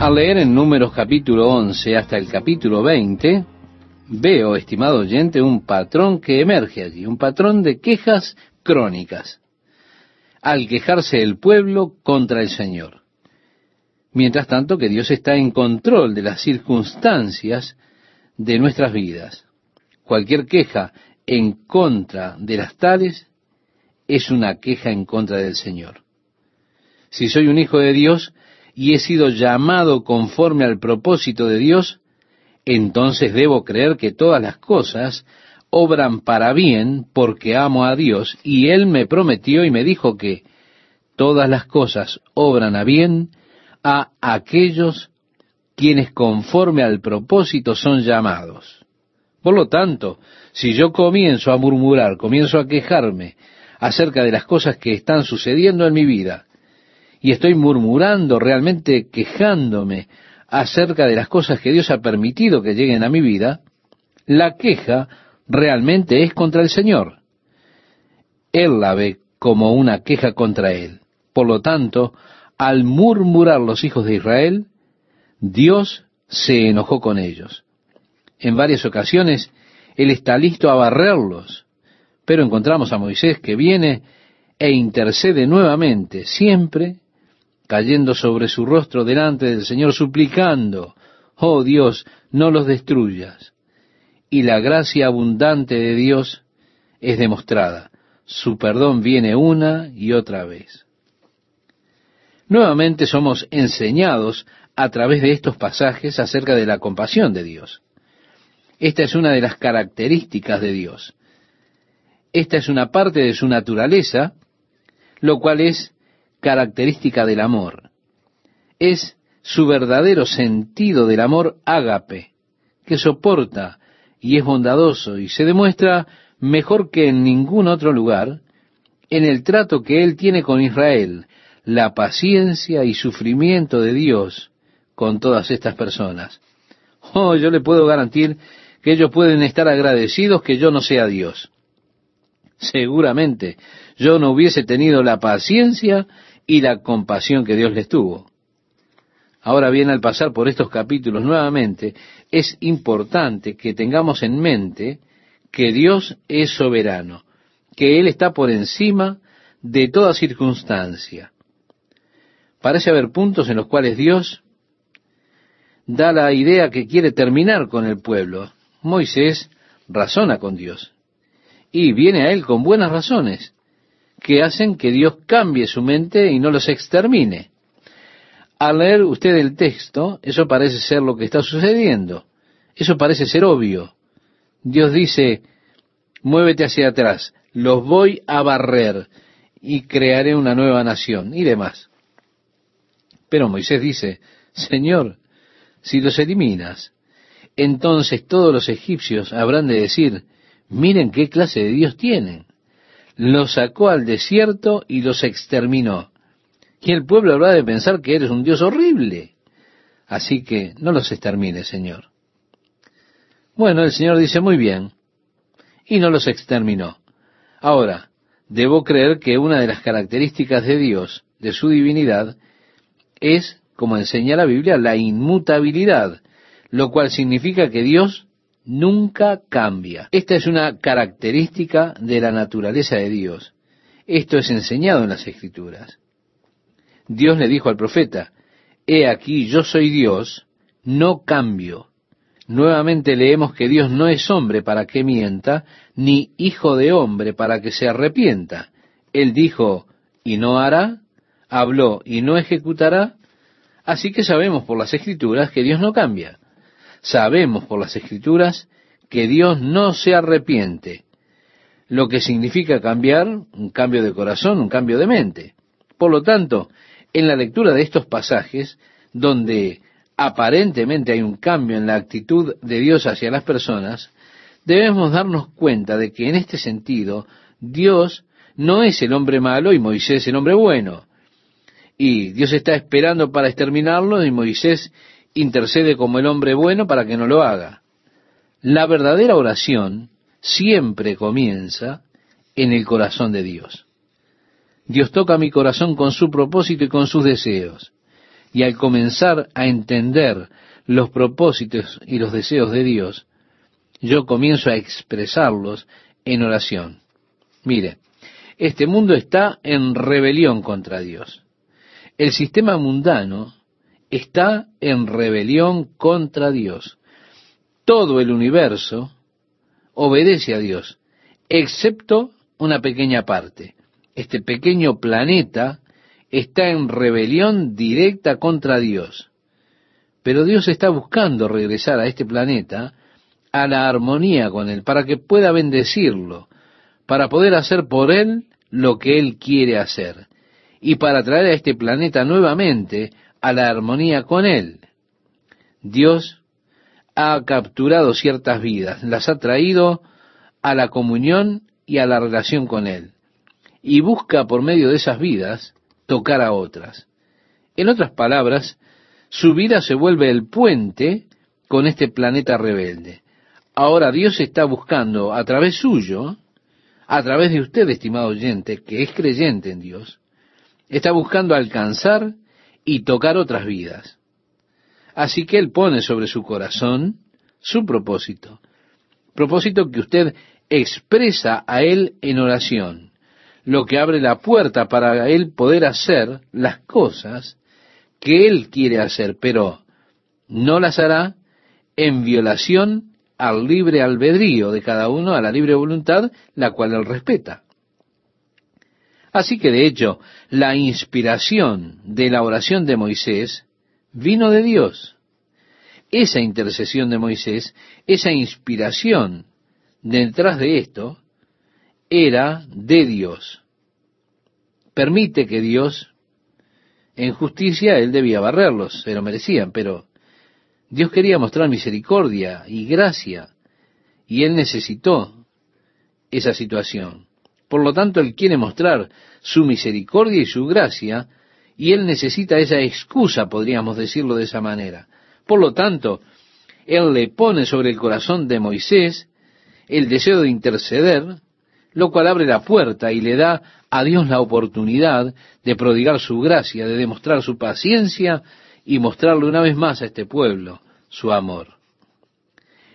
Al leer en Números capítulo 11 hasta el capítulo 20, veo, estimado oyente, un patrón que emerge allí, un patrón de quejas crónicas, al quejarse el pueblo contra el Señor. Mientras tanto que Dios está en control de las circunstancias de nuestras vidas. Cualquier queja en contra de las tales es una queja en contra del Señor. Si soy un hijo de Dios y he sido llamado conforme al propósito de Dios, entonces debo creer que todas las cosas obran para bien porque amo a Dios y Él me prometió y me dijo que todas las cosas obran a bien a aquellos quienes conforme al propósito son llamados. Por lo tanto, si yo comienzo a murmurar, comienzo a quejarme acerca de las cosas que están sucediendo en mi vida, y estoy murmurando, realmente quejándome acerca de las cosas que Dios ha permitido que lleguen a mi vida, la queja realmente es contra el Señor. Él la ve como una queja contra Él. Por lo tanto, al murmurar los hijos de Israel, Dios se enojó con ellos. En varias ocasiones, Él está listo a barrerlos, pero encontramos a Moisés que viene e intercede nuevamente, siempre cayendo sobre su rostro delante del Señor, suplicando, oh Dios, no los destruyas. Y la gracia abundante de Dios es demostrada. Su perdón viene una y otra vez. Nuevamente somos enseñados a través de estos pasajes acerca de la compasión de Dios. Esta es una de las características de Dios. Esta es una parte de su naturaleza, lo cual es característica del amor. Es su verdadero sentido del amor ágape, que soporta y es bondadoso y se demuestra mejor que en ningún otro lugar en el trato que él tiene con Israel, la paciencia y sufrimiento de Dios con todas estas personas. Oh, yo le puedo garantir que ellos pueden estar agradecidos que yo no sea Dios. Seguramente yo no hubiese tenido la paciencia y la compasión que Dios les tuvo. Ahora bien, al pasar por estos capítulos nuevamente, es importante que tengamos en mente que Dios es soberano, que Él está por encima de toda circunstancia. Parece haber puntos en los cuales Dios da la idea que quiere terminar con el pueblo. Moisés razona con Dios y viene a Él con buenas razones que hacen que Dios cambie su mente y no los extermine. Al leer usted el texto, eso parece ser lo que está sucediendo. Eso parece ser obvio. Dios dice, muévete hacia atrás, los voy a barrer y crearé una nueva nación y demás. Pero Moisés dice, Señor, si los eliminas, entonces todos los egipcios habrán de decir, miren qué clase de Dios tienen los sacó al desierto y los exterminó. Y el pueblo habrá de pensar que eres un Dios horrible. Así que no los extermine, Señor. Bueno, el Señor dice muy bien, y no los exterminó. Ahora, debo creer que una de las características de Dios, de su divinidad, es, como enseña la Biblia, la inmutabilidad, lo cual significa que Dios nunca cambia. Esta es una característica de la naturaleza de Dios. Esto es enseñado en las Escrituras. Dios le dijo al profeta, He aquí, yo soy Dios, no cambio. Nuevamente leemos que Dios no es hombre para que mienta, ni hijo de hombre para que se arrepienta. Él dijo, y no hará, habló y no ejecutará. Así que sabemos por las Escrituras que Dios no cambia. Sabemos por las escrituras que Dios no se arrepiente, lo que significa cambiar, un cambio de corazón, un cambio de mente. Por lo tanto, en la lectura de estos pasajes, donde aparentemente hay un cambio en la actitud de Dios hacia las personas, debemos darnos cuenta de que en este sentido Dios no es el hombre malo y Moisés el hombre bueno. Y Dios está esperando para exterminarlo y Moisés intercede como el hombre bueno para que no lo haga. La verdadera oración siempre comienza en el corazón de Dios. Dios toca mi corazón con su propósito y con sus deseos. y al comenzar a entender los propósitos y los deseos de Dios, yo comienzo a expresarlos en oración. Mire, este mundo está en rebelión contra Dios. El sistema mundano está en rebelión contra Dios. Todo el universo obedece a Dios, excepto una pequeña parte. Este pequeño planeta está en rebelión directa contra Dios. Pero Dios está buscando regresar a este planeta a la armonía con Él, para que pueda bendecirlo, para poder hacer por Él lo que Él quiere hacer, y para traer a este planeta nuevamente a la armonía con Él. Dios ha capturado ciertas vidas, las ha traído a la comunión y a la relación con Él, y busca por medio de esas vidas tocar a otras. En otras palabras, su vida se vuelve el puente con este planeta rebelde. Ahora Dios está buscando a través suyo, a través de usted, estimado oyente, que es creyente en Dios, está buscando alcanzar y tocar otras vidas. Así que Él pone sobre su corazón su propósito, propósito que usted expresa a Él en oración, lo que abre la puerta para Él poder hacer las cosas que Él quiere hacer, pero no las hará en violación al libre albedrío de cada uno, a la libre voluntad, la cual él respeta. Así que de hecho, la inspiración de la oración de Moisés vino de Dios. Esa intercesión de Moisés, esa inspiración detrás de esto, era de Dios. Permite que Dios, en justicia, él debía barrerlos, se lo merecían, pero Dios quería mostrar misericordia y gracia, y Él necesitó esa situación. Por lo tanto, Él quiere mostrar su misericordia y su gracia, y Él necesita esa excusa, podríamos decirlo de esa manera. Por lo tanto, Él le pone sobre el corazón de Moisés el deseo de interceder, lo cual abre la puerta y le da a Dios la oportunidad de prodigar su gracia, de demostrar su paciencia y mostrarle una vez más a este pueblo su amor.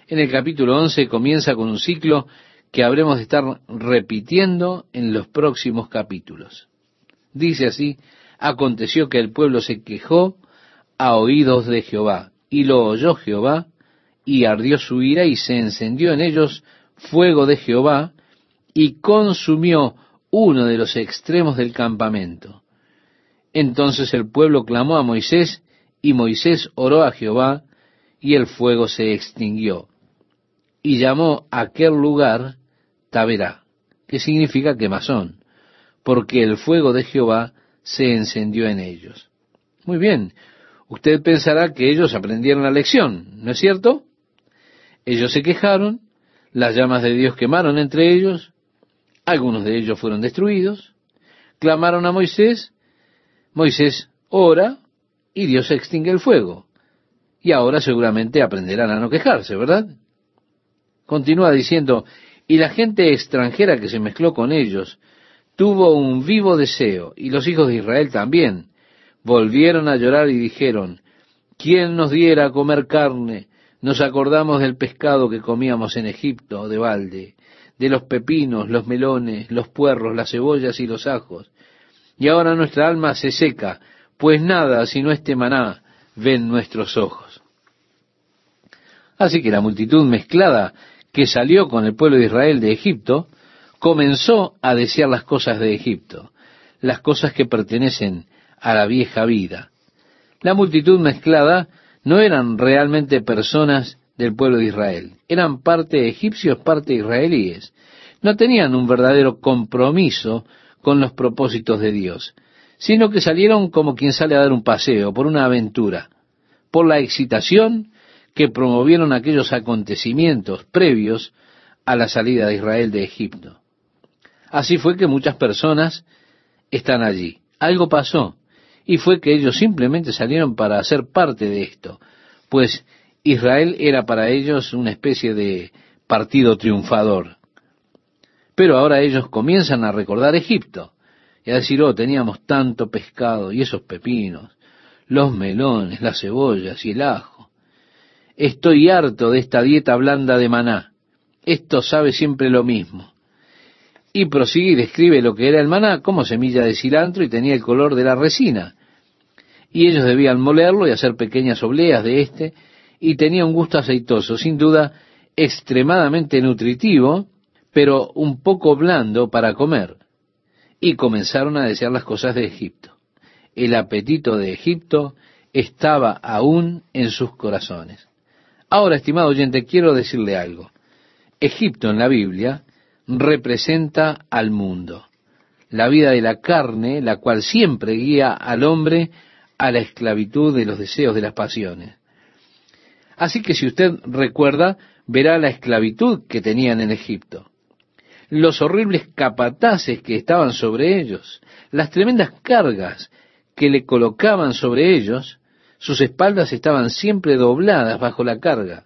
En el capítulo 11 comienza con un ciclo que habremos de estar repitiendo en los próximos capítulos. Dice así, aconteció que el pueblo se quejó a oídos de Jehová, y lo oyó Jehová, y ardió su ira, y se encendió en ellos fuego de Jehová, y consumió uno de los extremos del campamento. Entonces el pueblo clamó a Moisés, y Moisés oró a Jehová, y el fuego se extinguió. Y llamó aquel lugar Taberá, que significa quemazón, porque el fuego de Jehová se encendió en ellos. Muy bien, usted pensará que ellos aprendieron la lección, ¿no es cierto? Ellos se quejaron, las llamas de Dios quemaron entre ellos, algunos de ellos fueron destruidos, clamaron a Moisés, Moisés ora, y Dios extingue el fuego. Y ahora seguramente aprenderán a no quejarse, ¿verdad? Continúa diciendo, y la gente extranjera que se mezcló con ellos tuvo un vivo deseo, y los hijos de Israel también. Volvieron a llorar y dijeron, ¿quién nos diera a comer carne? Nos acordamos del pescado que comíamos en Egipto de balde, de los pepinos, los melones, los puerros, las cebollas y los ajos. Y ahora nuestra alma se seca, pues nada sino este maná ven nuestros ojos. Así que la multitud mezclada que salió con el pueblo de Israel de Egipto comenzó a desear las cosas de Egipto, las cosas que pertenecen a la vieja vida. La multitud mezclada no eran realmente personas del pueblo de Israel, eran parte egipcios, parte israelíes. No tenían un verdadero compromiso con los propósitos de Dios sino que salieron como quien sale a dar un paseo, por una aventura, por la excitación que promovieron aquellos acontecimientos previos a la salida de Israel de Egipto. Así fue que muchas personas están allí. Algo pasó, y fue que ellos simplemente salieron para ser parte de esto, pues Israel era para ellos una especie de partido triunfador. Pero ahora ellos comienzan a recordar Egipto y a decir, oh, teníamos tanto pescado y esos pepinos, los melones, las cebollas y el ajo. Estoy harto de esta dieta blanda de maná. Esto sabe siempre lo mismo. Y prosigue y describe lo que era el maná como semilla de cilantro y tenía el color de la resina. Y ellos debían molerlo y hacer pequeñas obleas de éste, y tenía un gusto aceitoso, sin duda extremadamente nutritivo, pero un poco blando para comer. Y comenzaron a desear las cosas de Egipto. El apetito de Egipto estaba aún en sus corazones. Ahora, estimado oyente, quiero decirle algo. Egipto en la Biblia representa al mundo, la vida de la carne, la cual siempre guía al hombre a la esclavitud de los deseos de las pasiones. Así que si usted recuerda, verá la esclavitud que tenían en Egipto, los horribles capataces que estaban sobre ellos, las tremendas cargas que le colocaban sobre ellos, sus espaldas estaban siempre dobladas bajo la carga.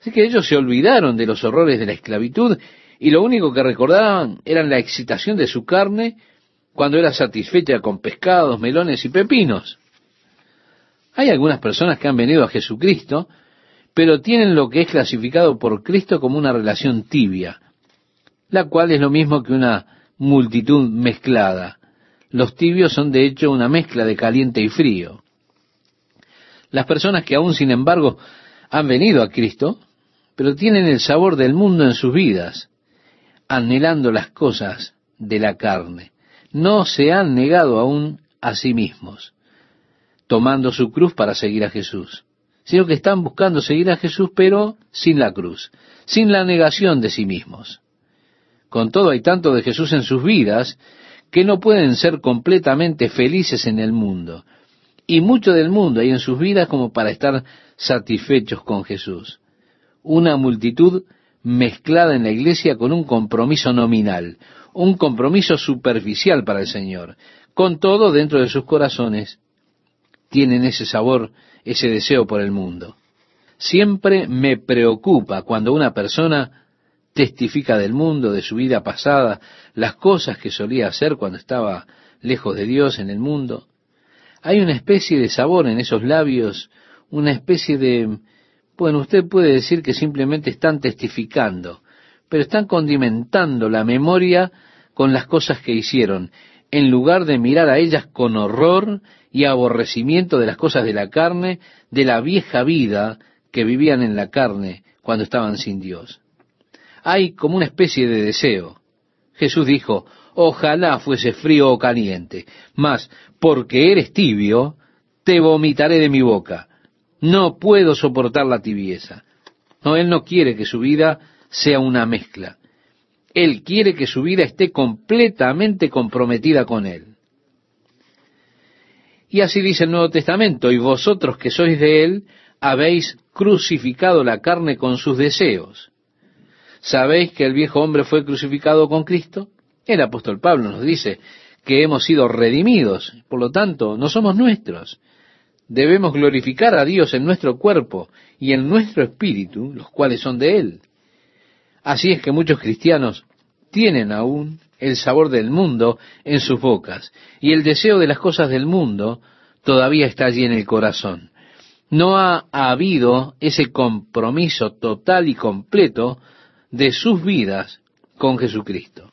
Así que ellos se olvidaron de los horrores de la esclavitud y lo único que recordaban era la excitación de su carne cuando era satisfecha con pescados, melones y pepinos. Hay algunas personas que han venido a Jesucristo, pero tienen lo que es clasificado por Cristo como una relación tibia, la cual es lo mismo que una multitud mezclada. Los tibios son de hecho una mezcla de caliente y frío. Las personas que aún sin embargo han venido a Cristo, pero tienen el sabor del mundo en sus vidas, anhelando las cosas de la carne. No se han negado aún a sí mismos, tomando su cruz para seguir a Jesús, sino que están buscando seguir a Jesús, pero sin la cruz, sin la negación de sí mismos. Con todo hay tanto de Jesús en sus vidas que no pueden ser completamente felices en el mundo. Y mucho del mundo hay en sus vidas como para estar satisfechos con Jesús. Una multitud mezclada en la iglesia con un compromiso nominal, un compromiso superficial para el Señor. Con todo, dentro de sus corazones, tienen ese sabor, ese deseo por el mundo. Siempre me preocupa cuando una persona testifica del mundo, de su vida pasada, las cosas que solía hacer cuando estaba lejos de Dios en el mundo. Hay una especie de sabor en esos labios, una especie de, bueno, usted puede decir que simplemente están testificando, pero están condimentando la memoria con las cosas que hicieron, en lugar de mirar a ellas con horror y aborrecimiento de las cosas de la carne, de la vieja vida que vivían en la carne cuando estaban sin Dios hay como una especie de deseo. Jesús dijo, ojalá fuese frío o caliente, mas porque eres tibio, te vomitaré de mi boca. No puedo soportar la tibieza. No, Él no quiere que su vida sea una mezcla. Él quiere que su vida esté completamente comprometida con Él. Y así dice el Nuevo Testamento, y vosotros que sois de Él, habéis crucificado la carne con sus deseos. ¿Sabéis que el viejo hombre fue crucificado con Cristo? El apóstol Pablo nos dice que hemos sido redimidos, por lo tanto, no somos nuestros. Debemos glorificar a Dios en nuestro cuerpo y en nuestro espíritu, los cuales son de Él. Así es que muchos cristianos tienen aún el sabor del mundo en sus bocas y el deseo de las cosas del mundo todavía está allí en el corazón. No ha habido ese compromiso total y completo de sus vidas con Jesucristo.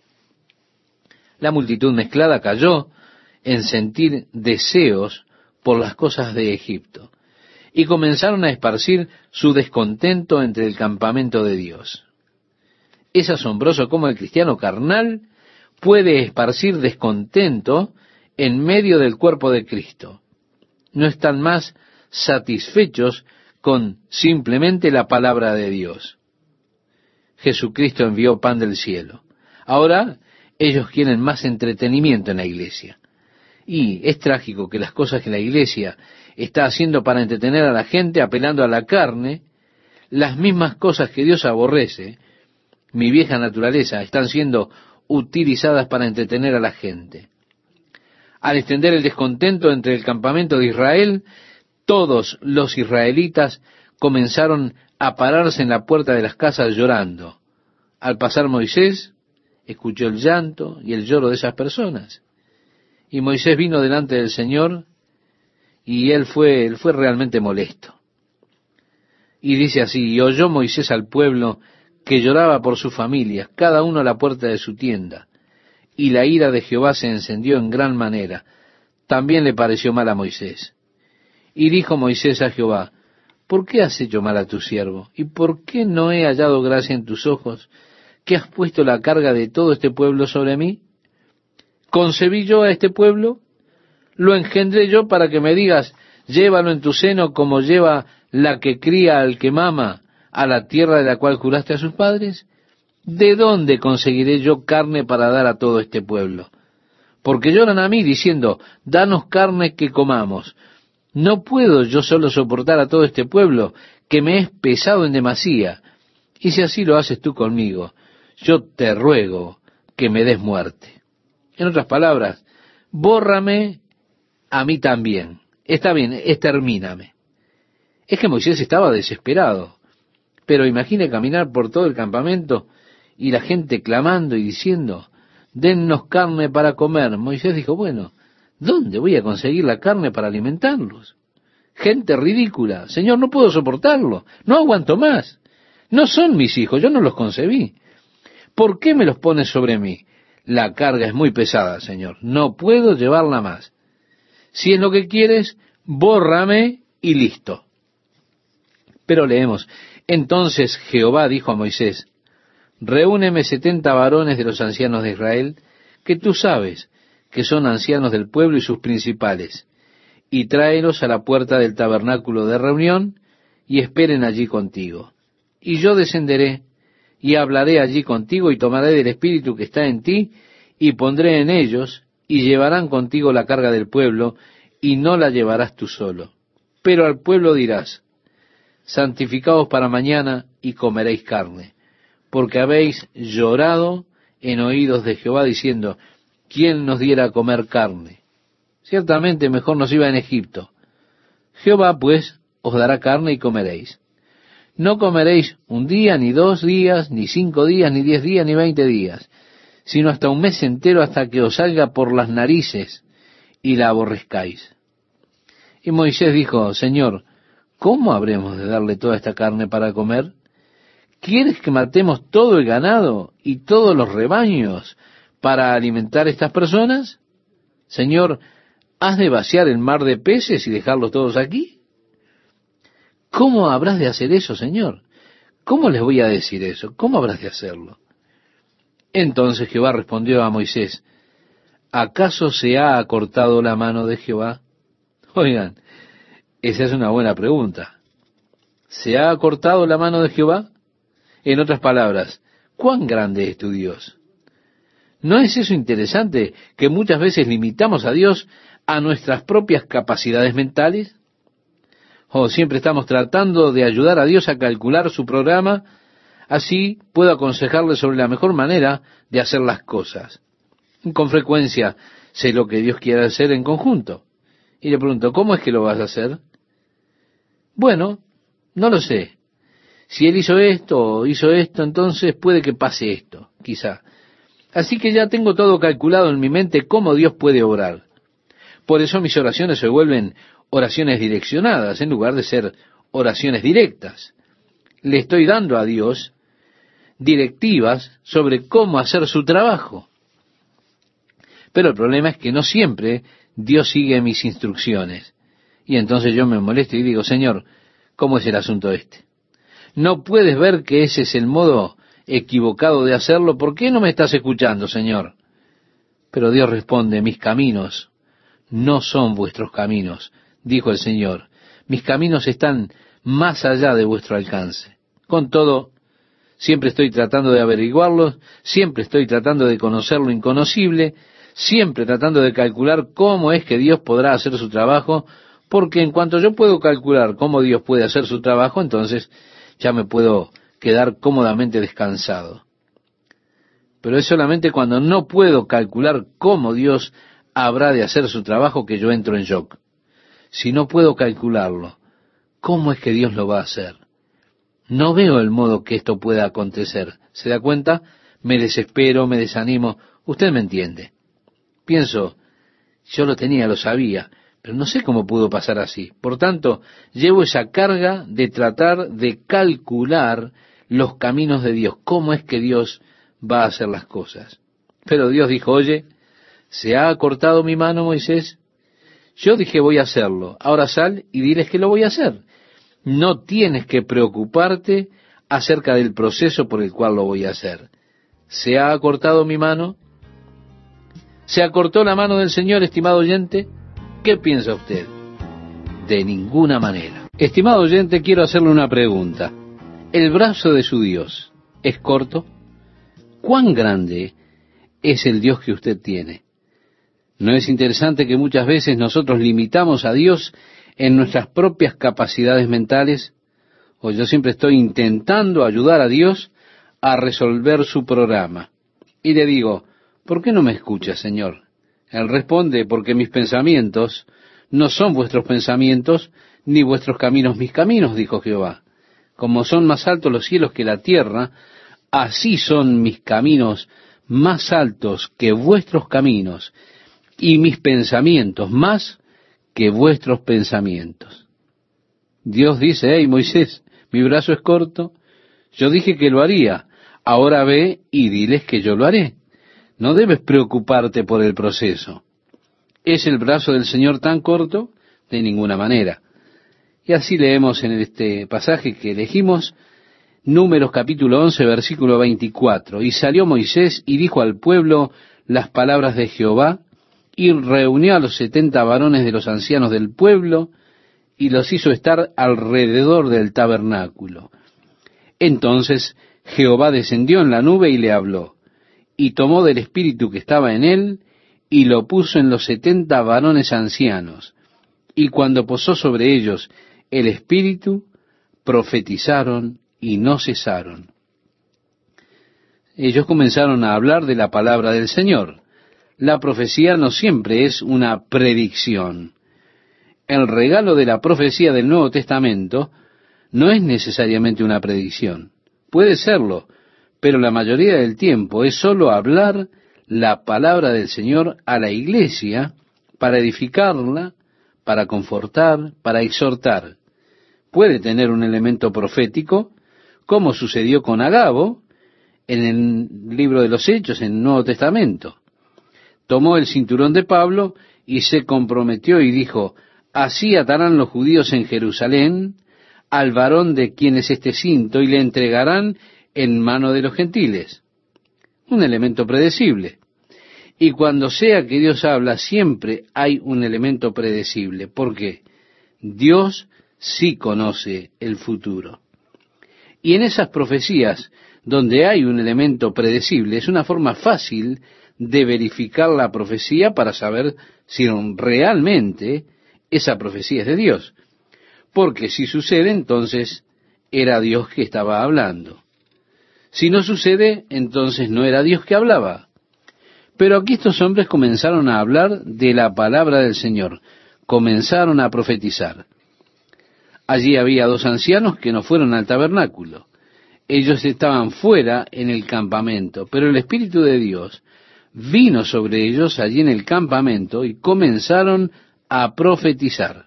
La multitud mezclada cayó en sentir deseos por las cosas de Egipto y comenzaron a esparcir su descontento entre el campamento de Dios. Es asombroso cómo el cristiano carnal puede esparcir descontento en medio del cuerpo de Cristo. No están más satisfechos con simplemente la palabra de Dios. Jesucristo envió pan del cielo. Ahora ellos quieren más entretenimiento en la iglesia. Y es trágico que las cosas que la iglesia está haciendo para entretener a la gente, apelando a la carne, las mismas cosas que Dios aborrece, mi vieja naturaleza, están siendo utilizadas para entretener a la gente. Al extender el descontento entre el campamento de Israel, todos los israelitas comenzaron a pararse en la puerta de las casas llorando. Al pasar Moisés, escuchó el llanto y el lloro de esas personas. Y Moisés vino delante del Señor y él fue, él fue realmente molesto. Y dice así, y oyó Moisés al pueblo que lloraba por sus familias, cada uno a la puerta de su tienda. Y la ira de Jehová se encendió en gran manera. También le pareció mal a Moisés. Y dijo Moisés a Jehová, ¿por qué has hecho mal a tu siervo? ¿Y por qué no he hallado gracia en tus ojos, que has puesto la carga de todo este pueblo sobre mí? ¿Concebí yo a este pueblo? ¿Lo engendré yo para que me digas, llévalo en tu seno como lleva la que cría al que mama a la tierra de la cual juraste a sus padres? ¿De dónde conseguiré yo carne para dar a todo este pueblo? Porque lloran a mí diciendo, danos carne que comamos. No puedo yo solo soportar a todo este pueblo, que me es pesado en demasía. Y si así lo haces tú conmigo, yo te ruego que me des muerte. En otras palabras, bórrame a mí también. Está bien, extermíname. Es que Moisés estaba desesperado. Pero imagine caminar por todo el campamento y la gente clamando y diciendo, dennos carne para comer. Moisés dijo, bueno, ¿dónde voy a conseguir la carne para alimentarlos? Gente ridícula. Señor, no puedo soportarlo. No aguanto más. No son mis hijos, yo no los concebí. ¿Por qué me los pones sobre mí? La carga es muy pesada, Señor. No puedo llevarla más. Si es lo que quieres, bórrame y listo. Pero leemos, entonces Jehová dijo a Moisés, reúneme setenta varones de los ancianos de Israel, que tú sabes que son ancianos del pueblo y sus principales, y tráelos a la puerta del tabernáculo de reunión, y esperen allí contigo. Y yo descenderé, y hablaré allí contigo, y tomaré del espíritu que está en ti, y pondré en ellos, y llevarán contigo la carga del pueblo, y no la llevarás tú solo. Pero al pueblo dirás, santificaos para mañana y comeréis carne, porque habéis llorado en oídos de Jehová diciendo, ¿quién nos diera a comer carne? Ciertamente mejor nos iba en Egipto. Jehová pues os dará carne y comeréis. No comeréis un día, ni dos días, ni cinco días, ni diez días, ni veinte días, sino hasta un mes entero hasta que os salga por las narices y la aborrezcáis. Y Moisés dijo, Señor, ¿cómo habremos de darle toda esta carne para comer? ¿Quieres que matemos todo el ganado y todos los rebaños para alimentar a estas personas? Señor, ¿has de vaciar el mar de peces y dejarlos todos aquí? ¿Cómo habrás de hacer eso, Señor? ¿Cómo les voy a decir eso? ¿Cómo habrás de hacerlo? Entonces Jehová respondió a Moisés, ¿acaso se ha acortado la mano de Jehová? Oigan, esa es una buena pregunta. ¿Se ha cortado la mano de Jehová? En otras palabras, ¿cuán grande es tu Dios? ¿No es eso interesante que muchas veces limitamos a Dios a nuestras propias capacidades mentales? ¿O siempre estamos tratando de ayudar a Dios a calcular su programa? Así puedo aconsejarle sobre la mejor manera de hacer las cosas. Con frecuencia sé lo que Dios quiere hacer en conjunto. Y le pregunto, ¿cómo es que lo vas a hacer? Bueno, no lo sé. Si él hizo esto o hizo esto, entonces puede que pase esto, quizá. Así que ya tengo todo calculado en mi mente cómo Dios puede obrar. Por eso mis oraciones se vuelven oraciones direccionadas en lugar de ser oraciones directas. Le estoy dando a Dios directivas sobre cómo hacer su trabajo. Pero el problema es que no siempre Dios sigue mis instrucciones. Y entonces yo me molesto y digo, Señor, ¿cómo es el asunto este? ¿No puedes ver que ese es el modo equivocado de hacerlo? ¿Por qué no me estás escuchando, Señor? Pero Dios responde, mis caminos no son vuestros caminos, dijo el Señor. Mis caminos están más allá de vuestro alcance. Con todo, siempre estoy tratando de averiguarlos, siempre estoy tratando de conocer lo inconocible, siempre tratando de calcular cómo es que Dios podrá hacer su trabajo, porque en cuanto yo puedo calcular cómo Dios puede hacer su trabajo, entonces ya me puedo quedar cómodamente descansado. Pero es solamente cuando no puedo calcular cómo Dios habrá de hacer su trabajo que yo entro en shock. Si no puedo calcularlo, ¿cómo es que Dios lo va a hacer? No veo el modo que esto pueda acontecer. ¿Se da cuenta? Me desespero, me desanimo. Usted me entiende. Pienso, yo lo tenía, lo sabía, Pero no sé cómo pudo pasar así. Por tanto, llevo esa carga de tratar de calcular los caminos de Dios. ¿Cómo es que Dios va a hacer las cosas? Pero Dios dijo, oye, ¿se ha cortado mi mano, Moisés? Yo dije voy a hacerlo. Ahora sal y diles que lo voy a hacer. No tienes que preocuparte acerca del proceso por el cual lo voy a hacer. ¿Se ha cortado mi mano? ¿Se acortó la mano del Señor, estimado oyente? ¿Qué piensa usted? De ninguna manera. Estimado oyente, quiero hacerle una pregunta. ¿El brazo de su Dios es corto? ¿Cuán grande es el Dios que usted tiene? ¿No es interesante que muchas veces nosotros limitamos a Dios en nuestras propias capacidades mentales? O yo siempre estoy intentando ayudar a Dios a resolver su programa. Y le digo, ¿por qué no me escucha, Señor? Él responde, porque mis pensamientos no son vuestros pensamientos, ni vuestros caminos mis caminos, dijo Jehová. Como son más altos los cielos que la tierra, así son mis caminos más altos que vuestros caminos, y mis pensamientos más que vuestros pensamientos. Dios dice, hey Moisés, mi brazo es corto, yo dije que lo haría, ahora ve y diles que yo lo haré. No debes preocuparte por el proceso. ¿Es el brazo del Señor tan corto? De ninguna manera. Y así leemos en este pasaje que elegimos, Números capítulo 11, versículo 24. Y salió Moisés y dijo al pueblo las palabras de Jehová, y reunió a los setenta varones de los ancianos del pueblo, y los hizo estar alrededor del tabernáculo. Entonces Jehová descendió en la nube y le habló y tomó del espíritu que estaba en él, y lo puso en los setenta varones ancianos. Y cuando posó sobre ellos el espíritu, profetizaron y no cesaron. Ellos comenzaron a hablar de la palabra del Señor. La profecía no siempre es una predicción. El regalo de la profecía del Nuevo Testamento no es necesariamente una predicción. Puede serlo, pero la mayoría del tiempo es solo hablar la palabra del Señor a la iglesia para edificarla, para confortar, para exhortar. Puede tener un elemento profético, como sucedió con Agabo en el libro de los Hechos, en el Nuevo Testamento. Tomó el cinturón de Pablo y se comprometió y dijo, así atarán los judíos en Jerusalén al varón de quien es este cinto y le entregarán en mano de los gentiles. Un elemento predecible. Y cuando sea que Dios habla, siempre hay un elemento predecible. ¿Por qué? Dios sí conoce el futuro. Y en esas profecías, donde hay un elemento predecible, es una forma fácil de verificar la profecía para saber si realmente esa profecía es de Dios. Porque si sucede, entonces era Dios que estaba hablando. Si no sucede, entonces no era Dios que hablaba. Pero aquí estos hombres comenzaron a hablar de la palabra del Señor, comenzaron a profetizar. Allí había dos ancianos que no fueron al tabernáculo. Ellos estaban fuera en el campamento, pero el Espíritu de Dios vino sobre ellos allí en el campamento y comenzaron a profetizar.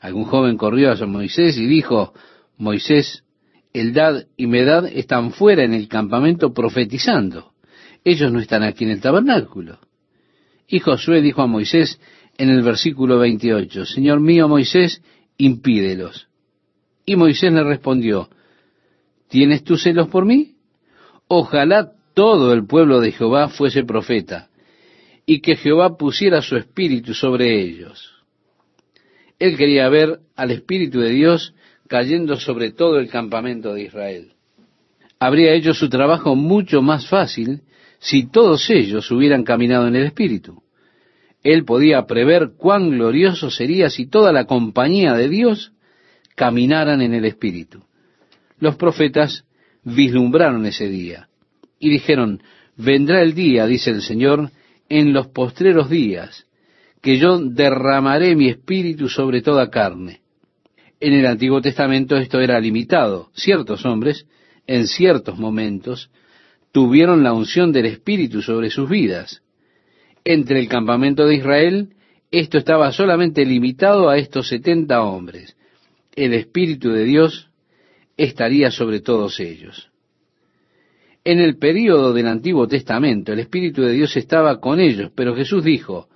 Algún joven corrió a Moisés y dijo, Moisés, Eldad y Medad están fuera en el campamento profetizando. Ellos no están aquí en el tabernáculo. Y Josué dijo a Moisés en el versículo 28, Señor mío Moisés, impídelos. Y Moisés le respondió, ¿tienes tú celos por mí? Ojalá todo el pueblo de Jehová fuese profeta, y que Jehová pusiera su espíritu sobre ellos. Él quería ver al Espíritu de Dios cayendo sobre todo el campamento de Israel. Habría hecho su trabajo mucho más fácil si todos ellos hubieran caminado en el Espíritu. Él podía prever cuán glorioso sería si toda la compañía de Dios caminaran en el Espíritu. Los profetas vislumbraron ese día y dijeron, vendrá el día, dice el Señor, en los postreros días, que yo derramaré mi espíritu sobre toda carne. En el Antiguo Testamento esto era limitado. Ciertos hombres, en ciertos momentos, tuvieron la unción del Espíritu sobre sus vidas. Entre el campamento de Israel esto estaba solamente limitado a estos setenta hombres. El Espíritu de Dios estaría sobre todos ellos. En el período del Antiguo Testamento, el Espíritu de Dios estaba con ellos, pero Jesús dijo,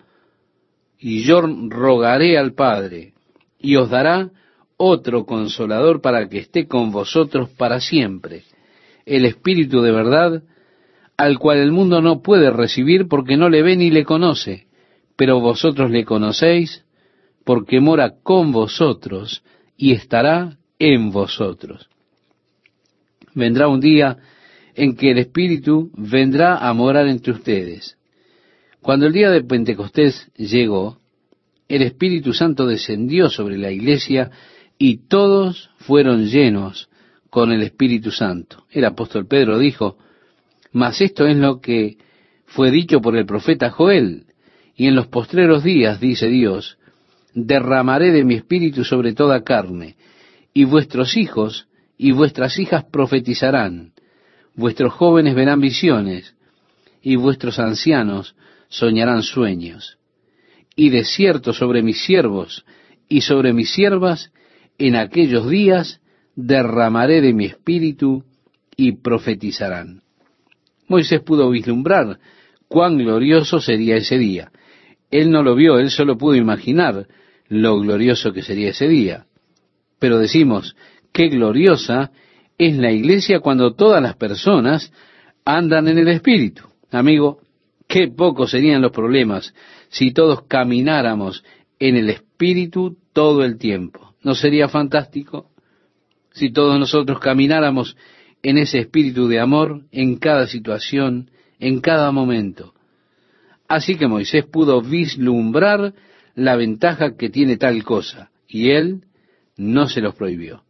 y yo rogaré al Padre, y os dará otro consolador para que esté con vosotros para siempre, el Espíritu de verdad, al cual el mundo no puede recibir porque no le ve ni le conoce, pero vosotros le conocéis porque mora con vosotros y estará en vosotros. Vendrá un día en que el Espíritu vendrá a morar entre ustedes. Cuando el día de Pentecostés llegó, el Espíritu Santo descendió sobre la iglesia y todos fueron llenos con el Espíritu Santo. El apóstol Pedro dijo, mas esto es lo que fue dicho por el profeta Joel, y en los postreros días, dice Dios, derramaré de mi espíritu sobre toda carne, y vuestros hijos y vuestras hijas profetizarán, vuestros jóvenes verán visiones, y vuestros ancianos soñarán sueños. Y de cierto sobre mis siervos y sobre mis siervas, en aquellos días derramaré de mi espíritu y profetizarán. Moisés pudo vislumbrar cuán glorioso sería ese día. Él no lo vio, él solo pudo imaginar lo glorioso que sería ese día. Pero decimos, qué gloriosa es la iglesia cuando todas las personas andan en el Espíritu. Amigo, qué pocos serían los problemas si todos camináramos en el Espíritu todo el tiempo. ¿No sería fantástico? Si todos nosotros camináramos en ese espíritu de amor en cada situación, en cada momento. Así que Moisés pudo vislumbrar la ventaja que tiene tal cosa, y él no se los prohibió.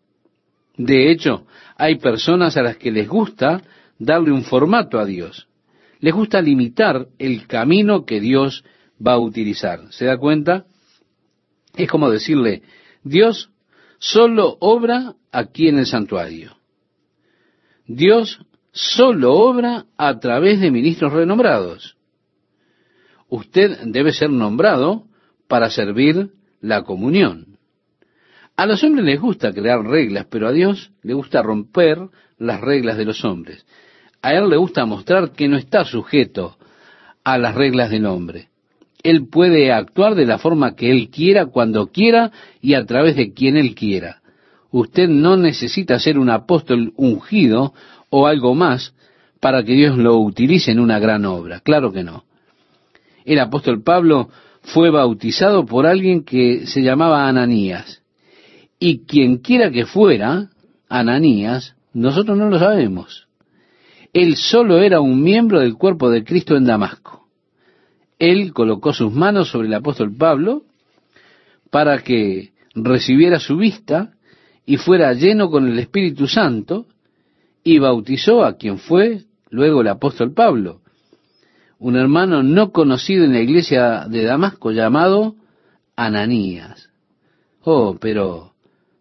De hecho, hay personas a las que les gusta darle un formato a Dios. Les gusta limitar el camino que Dios va a utilizar. ¿Se da cuenta? Es como decirle, Dios solo obra aquí en el santuario. Dios solo obra a través de ministros renombrados. Usted debe ser nombrado para servir la comunión. A los hombres les gusta crear reglas, pero a Dios le gusta romper las reglas de los hombres. A Él le gusta mostrar que no está sujeto a las reglas del hombre. Él puede actuar de la forma que Él quiera, cuando quiera y a través de quien Él quiera. Usted no necesita ser un apóstol ungido o algo más para que Dios lo utilice en una gran obra. Claro que no. El apóstol Pablo fue bautizado por alguien que se llamaba Ananías. Y quien quiera que fuera Ananías, nosotros no lo sabemos. Él solo era un miembro del cuerpo de Cristo en Damasco. Él colocó sus manos sobre el apóstol Pablo para que recibiera su vista y fuera lleno con el Espíritu Santo y bautizó a quien fue luego el apóstol Pablo, un hermano no conocido en la iglesia de Damasco llamado Ananías. Oh, pero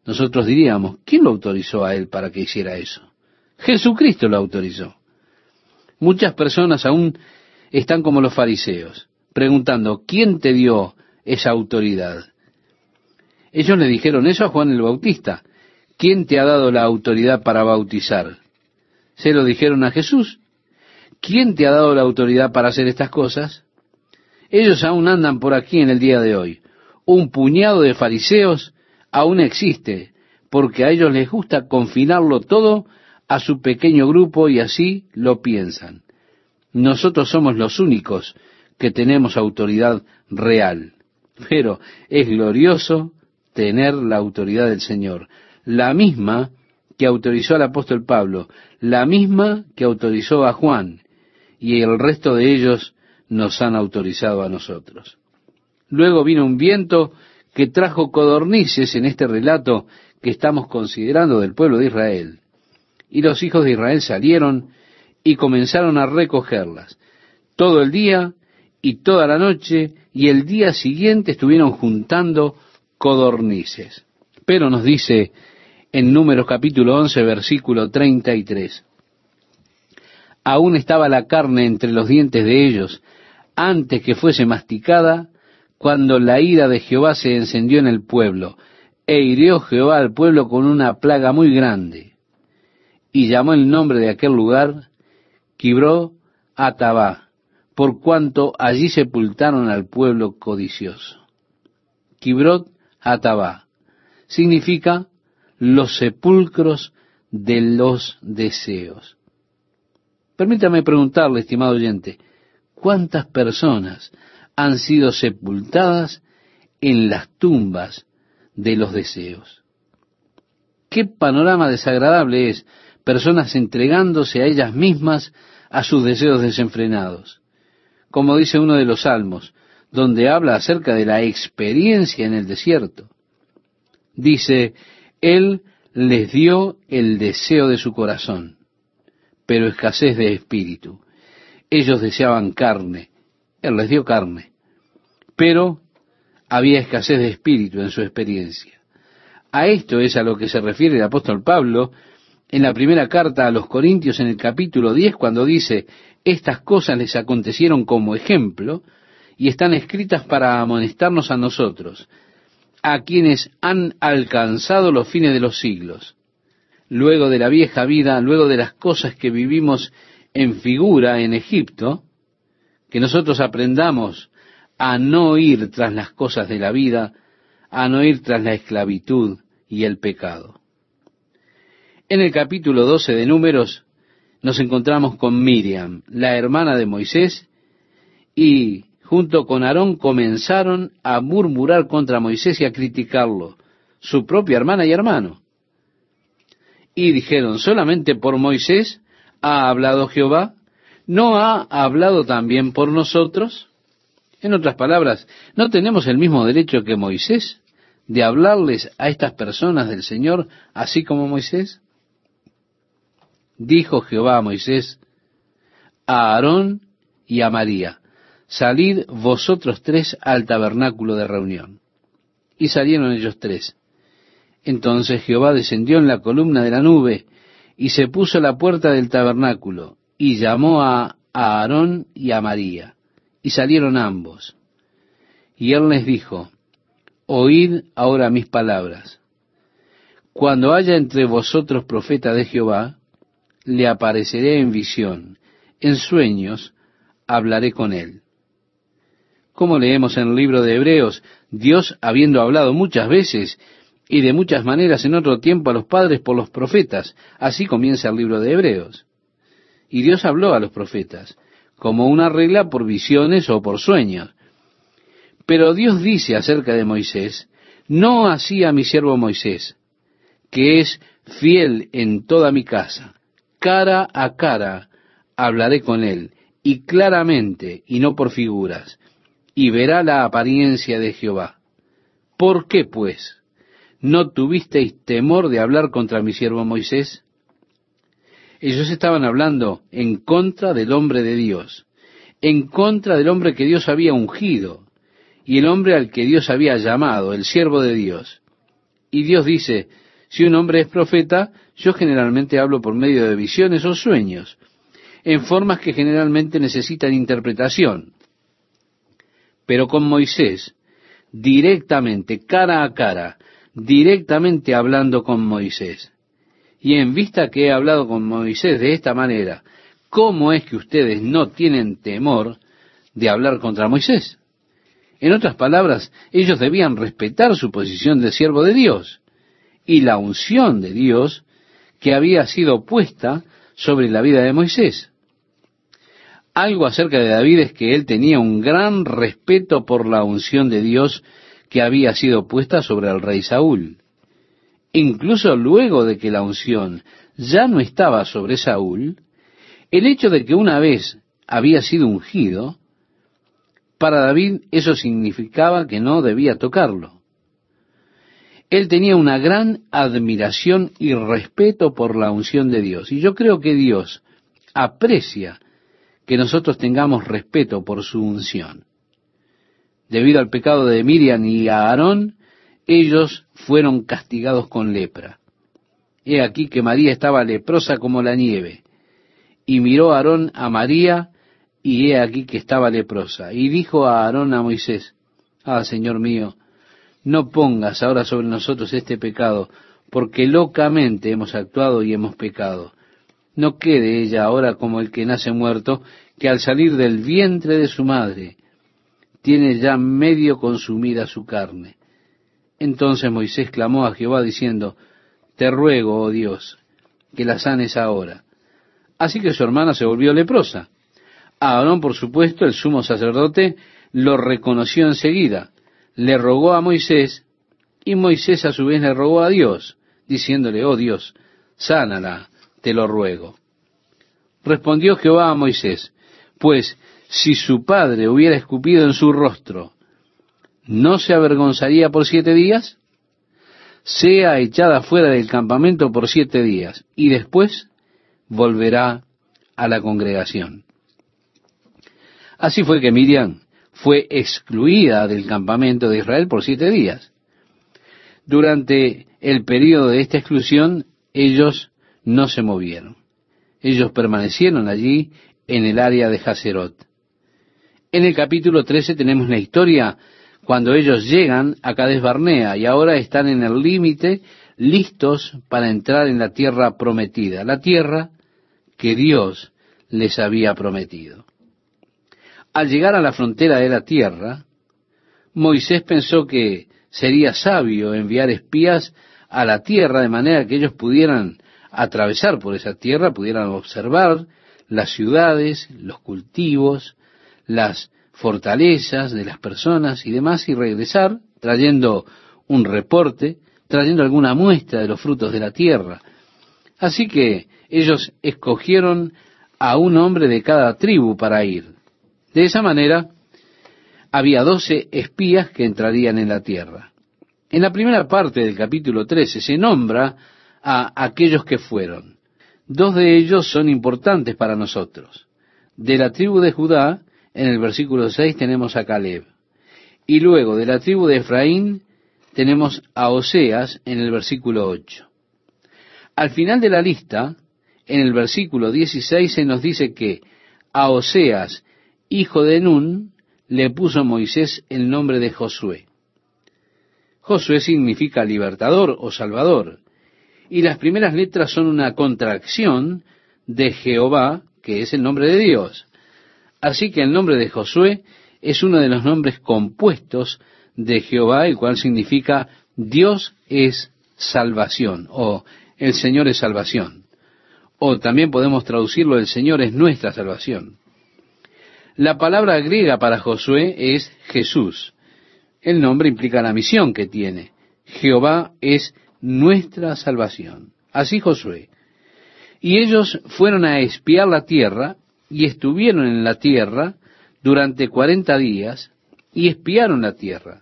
nosotros diríamos, ¿quién lo autorizó a él para que hiciera eso? Jesucristo lo autorizó. Muchas personas aún están como los fariseos, preguntando, ¿quién te dio esa autoridad? Ellos le dijeron eso a Juan el Bautista, ¿quién te ha dado la autoridad para bautizar? Se lo dijeron a Jesús. ¿Quién te ha dado la autoridad para hacer estas cosas? Ellos aún andan por aquí en el día de hoy. Un puñado de fariseos aún existe, porque a ellos les gusta confinarlo todo a su pequeño grupo y así lo piensan. Nosotros somos los únicos que tenemos autoridad real. Pero es glorioso tener la autoridad del Señor la misma que autorizó al apóstol Pablo, la misma que autorizó a Juan, y el resto de ellos nos han autorizado a nosotros. Luego vino un viento que trajo codornices en este relato que estamos considerando del pueblo de Israel. Y los hijos de Israel salieron y comenzaron a recogerlas. Todo el día y toda la noche y el día siguiente estuvieron juntando codornices. Pero nos dice en Números capítulo 11, versículo 33. Aún estaba la carne entre los dientes de ellos antes que fuese masticada, cuando la ira de Jehová se encendió en el pueblo, e hirió Jehová al pueblo con una plaga muy grande, y llamó el nombre de aquel lugar Quibró Atabá, por cuanto allí sepultaron al pueblo codicioso. Kibrot Atabá significa los sepulcros de los deseos. Permítame preguntarle, estimado oyente, ¿cuántas personas han sido sepultadas en las tumbas de los deseos? Qué panorama desagradable es personas entregándose a ellas mismas a sus deseos desenfrenados. Como dice uno de los salmos, donde habla acerca de la experiencia en el desierto. Dice, Él les dio el deseo de su corazón, pero escasez de espíritu. Ellos deseaban carne, Él les dio carne, pero había escasez de espíritu en su experiencia. A esto es a lo que se refiere el apóstol Pablo en la primera carta a los Corintios en el capítulo 10 cuando dice, estas cosas les acontecieron como ejemplo y están escritas para amonestarnos a nosotros, a quienes han alcanzado los fines de los siglos. Luego de la vieja vida, luego de las cosas que vivimos en figura en Egipto, que nosotros aprendamos a no ir tras las cosas de la vida, a no ir tras la esclavitud y el pecado. En el capítulo 12 de Números nos encontramos con Miriam, la hermana de Moisés, y junto con Aarón comenzaron a murmurar contra Moisés y a criticarlo, su propia hermana y hermano. Y dijeron, solamente por Moisés ha hablado Jehová, ¿no ha hablado también por nosotros? En otras palabras, ¿no tenemos el mismo derecho que Moisés de hablarles a estas personas del Señor así como Moisés? dijo Jehová a Moisés, a Aarón y a María, salid vosotros tres al tabernáculo de reunión. Y salieron ellos tres. Entonces Jehová descendió en la columna de la nube y se puso a la puerta del tabernáculo y llamó a, Aarón y a María. Y salieron ambos. Y él les dijo, Oíd ahora mis palabras. Cuando haya entre vosotros profeta de Jehová, le apareceré en visión, en sueños hablaré con él. Como leemos en el libro de Hebreos, Dios, habiendo hablado muchas veces y de muchas maneras en otro tiempo a los padres por los profetas, así comienza el libro de Hebreos. Y Dios habló a los profetas, como una regla por visiones o por sueños. Pero Dios dice acerca de Moisés, no así a mi siervo Moisés, que es fiel en toda mi casa cara a cara hablaré con él, y claramente, y no por figuras, y verá la apariencia de Jehová. ¿Por qué, pues, no tuvisteis temor de hablar contra mi siervo Moisés? Ellos estaban hablando en contra del hombre de Dios, en contra del hombre que Dios había ungido, y el hombre al que Dios había llamado, el siervo de Dios. Y Dios dice, si un hombre es profeta, yo generalmente hablo por medio de visiones o sueños, en formas que generalmente necesitan interpretación. Pero con Moisés, directamente, cara a cara, directamente hablando con Moisés. Y en vista que he hablado con Moisés de esta manera, ¿cómo es que ustedes no tienen temor de hablar contra Moisés? En otras palabras, ellos debían respetar su posición de siervo de Dios y la unción de Dios que había sido puesta sobre la vida de Moisés. Algo acerca de David es que él tenía un gran respeto por la unción de Dios que había sido puesta sobre el rey Saúl. Incluso luego de que la unción ya no estaba sobre Saúl, el hecho de que una vez había sido ungido, para David eso significaba que no debía tocarlo. Él tenía una gran admiración y respeto por la unción de Dios. Y yo creo que Dios aprecia que nosotros tengamos respeto por su unción. Debido al pecado de Miriam y Aarón, ellos fueron castigados con lepra. He aquí que María estaba leprosa como la nieve. Y miró Aarón a María, y he aquí que estaba leprosa. Y dijo a Aarón a Moisés, Ah, Señor mío, no pongas ahora sobre nosotros este pecado, porque locamente hemos actuado y hemos pecado. No quede ella ahora como el que nace muerto, que al salir del vientre de su madre tiene ya medio consumida su carne. Entonces Moisés clamó a Jehová diciendo, Te ruego, oh Dios, que la sanes ahora. Así que su hermana se volvió leprosa. Aarón, por supuesto, el sumo sacerdote, lo reconoció enseguida, le rogó a Moisés, y Moisés a su vez le rogó a Dios, diciéndole, oh Dios, sánala, te lo ruego. Respondió Jehová a Moisés, pues si su padre hubiera escupido en su rostro, ¿no se avergonzaría por siete días? Sea echada fuera del campamento por siete días, y después volverá a la congregación. Así fue que Miriam fue excluida del campamento de Israel por siete días. Durante el periodo de esta exclusión, ellos no se movieron. Ellos permanecieron allí en el área de Hazerot. En el capítulo 13 tenemos la historia cuando ellos llegan a Cades Barnea y ahora están en el límite listos para entrar en la tierra prometida, la tierra que Dios les había prometido. Al llegar a la frontera de la tierra, Moisés pensó que sería sabio enviar espías a la tierra de manera que ellos pudieran atravesar por esa tierra, pudieran observar las ciudades, los cultivos, las fortalezas de las personas y demás y regresar trayendo un reporte, trayendo alguna muestra de los frutos de la tierra. Así que ellos escogieron a un hombre de cada tribu para ir. De esa manera, había doce espías que entrarían en la tierra. En la primera parte del capítulo 13 se nombra a aquellos que fueron. Dos de ellos son importantes para nosotros. De la tribu de Judá, en el versículo 6 tenemos a Caleb. Y luego de la tribu de Efraín tenemos a Oseas en el versículo 8. Al final de la lista, en el versículo 16 se nos dice que a Oseas, hijo de Nun, le puso Moisés el nombre de Josué. Josué significa libertador o salvador, y las primeras letras son una contracción de Jehová, que es el nombre de Dios. Así que el nombre de Josué es uno de los nombres compuestos de Jehová, el cual significa Dios es salvación o el Señor es salvación. O también podemos traducirlo el Señor es nuestra salvación. La palabra griega para Josué es Jesús, el nombre implica la misión que tiene. Jehová es nuestra salvación. Así Josué. Y ellos fueron a espiar la tierra y estuvieron en la tierra durante cuarenta días y espiaron la tierra.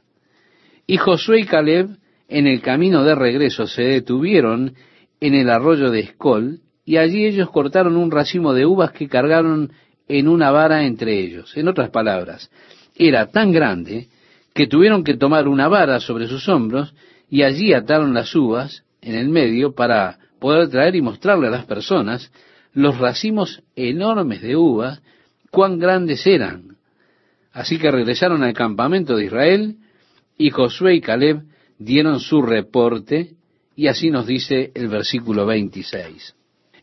Y Josué y Caleb en el camino de regreso se detuvieron en el arroyo de Escol y allí ellos cortaron un racimo de uvas que cargaron en una vara entre ellos. En otras palabras, era tan grande que tuvieron que tomar una vara sobre sus hombros y allí ataron las uvas en el medio para poder traer y mostrarle a las personas los racimos enormes de uvas, cuán grandes eran. Así que regresaron al campamento de Israel y Josué y Caleb dieron su reporte y así nos dice el versículo 26.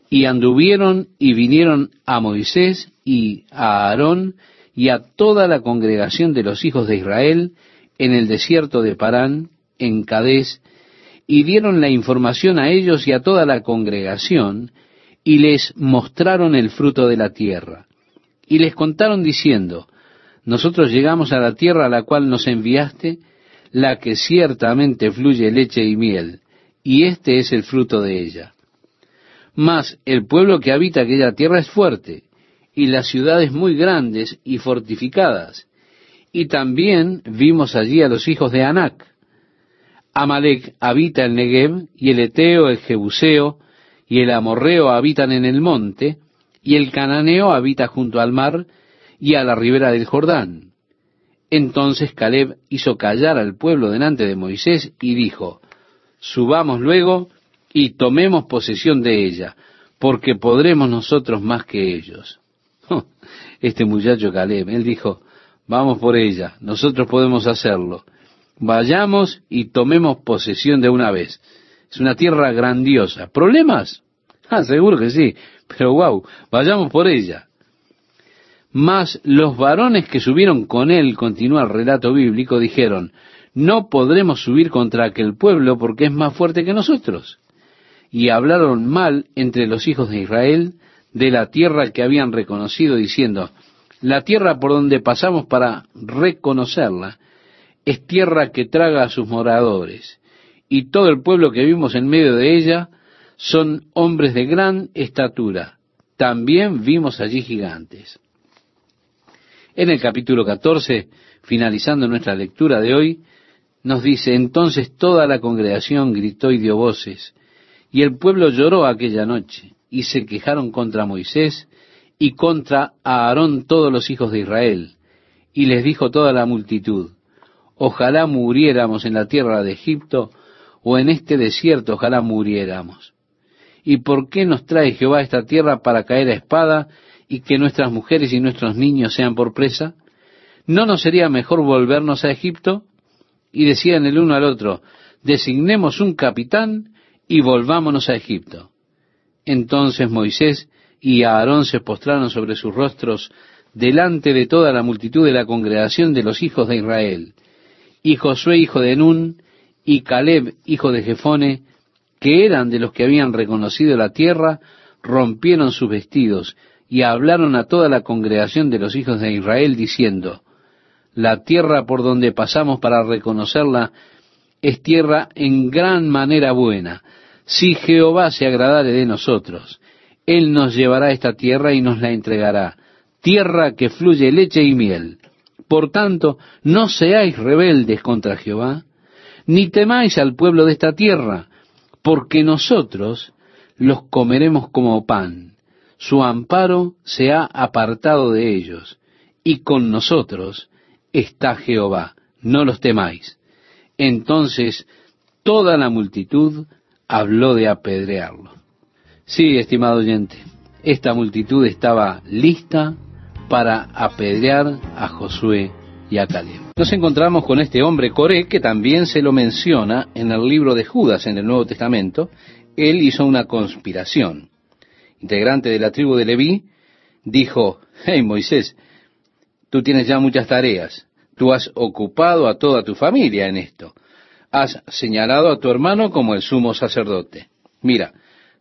Y anduvieron y vinieron a Moisés y a Aarón y a toda la congregación de los hijos de Israel en el desierto de Parán, en Cadés, y dieron la información a ellos y a toda la congregación, y les mostraron el fruto de la tierra. Y les contaron diciendo, nosotros llegamos a la tierra a la cual nos enviaste, la que ciertamente fluye leche y miel, y este es el fruto de ella. Mas el pueblo que habita aquella tierra es fuerte, y las ciudades muy grandes y fortificadas. Y también vimos allí a los hijos de Anac. Amalek habita el Negev, y el Eteo, el Jebuseo, y el Amorreo habitan en el monte, y el Cananeo habita junto al mar y a la ribera del Jordán. Entonces Caleb hizo callar al pueblo delante de Moisés y dijo, Subamos luego y tomemos posesión de ella, porque podremos nosotros más que ellos. este muchacho Caleb, él dijo, vamos por ella, nosotros podemos hacerlo. Vayamos y tomemos posesión de una vez. Es una tierra grandiosa. ¿Problemas? Ah, seguro que sí, pero wow, vayamos por ella. Mas los varones que subieron con él, continúa el relato bíblico, dijeron, no podremos subir contra aquel pueblo porque es más fuerte que nosotros. Y hablaron mal entre los hijos de Israel de la tierra que habían reconocido, diciendo, la tierra por donde pasamos para reconocerla es tierra que traga a sus moradores, y todo el pueblo que vimos en medio de ella son hombres de gran estatura. También vimos allí gigantes. En el capítulo 14, finalizando nuestra lectura de hoy, nos dice, entonces toda la congregación gritó y dio voces, y el pueblo lloró aquella noche, y se quejaron contra Moisés y contra Aarón todos los hijos de Israel, y les dijo toda la multitud, ojalá muriéramos en la tierra de Egipto, o en este desierto ojalá muriéramos. ¿Y por qué nos trae Jehová a esta tierra para caer a espada y que nuestras mujeres y nuestros niños sean por presa? ¿No nos sería mejor volvernos a Egipto? Y decían el uno al otro, designemos un capitán y volvámonos a Egipto. Entonces Moisés y Aarón se postraron sobre sus rostros delante de toda la multitud de la congregación de los hijos de Israel. Y Josué, hijo de Nun, y Caleb, hijo de Jefone, que eran de los que habían reconocido la tierra, rompieron sus vestidos y hablaron a toda la congregación de los hijos de Israel, diciendo, La tierra por donde pasamos para reconocerla es tierra en gran manera buena. Si Jehová se agradare de nosotros, Él nos llevará esta tierra y nos la entregará, tierra que fluye leche y miel. Por tanto, no seáis rebeldes contra Jehová, ni temáis al pueblo de esta tierra, porque nosotros los comeremos como pan. Su amparo se ha apartado de ellos, y con nosotros está Jehová, no los temáis. Entonces toda la multitud habló de apedrearlo. Sí, estimado oyente, esta multitud estaba lista para apedrear a Josué y a Caleb. Nos encontramos con este hombre Coré, que también se lo menciona en el libro de Judas en el Nuevo Testamento. Él hizo una conspiración. Integrante de la tribu de Leví, dijo, hey Moisés, tú tienes ya muchas tareas, tú has ocupado a toda tu familia en esto, has señalado a tu hermano como el sumo sacerdote. Mira,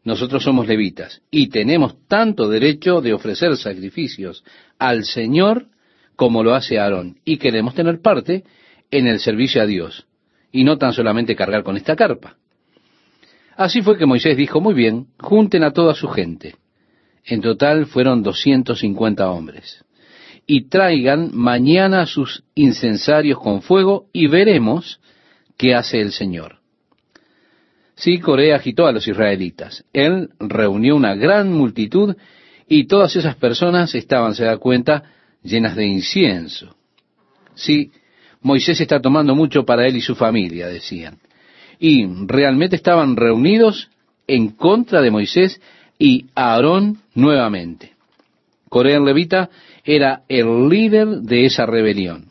nosotros somos levitas y tenemos tanto derecho de ofrecer sacrificios al Señor como lo hace Aarón, y queremos tener parte en el servicio a Dios, y no tan solamente cargar con esta carpa. Así fue que Moisés dijo, muy bien, junten a toda su gente. En total fueron 250 hombres. Y traigan mañana sus incensarios con fuego y veremos qué hace el Señor. Sí, Corea agitó a los israelitas. Él reunió una gran multitud y todas esas personas estaban, se da cuenta, llenas de incienso. Sí, Moisés está tomando mucho para él y su familia, decían. Y realmente estaban reunidos en contra de Moisés y Aarón nuevamente. Coré levita era el líder de esa rebelión.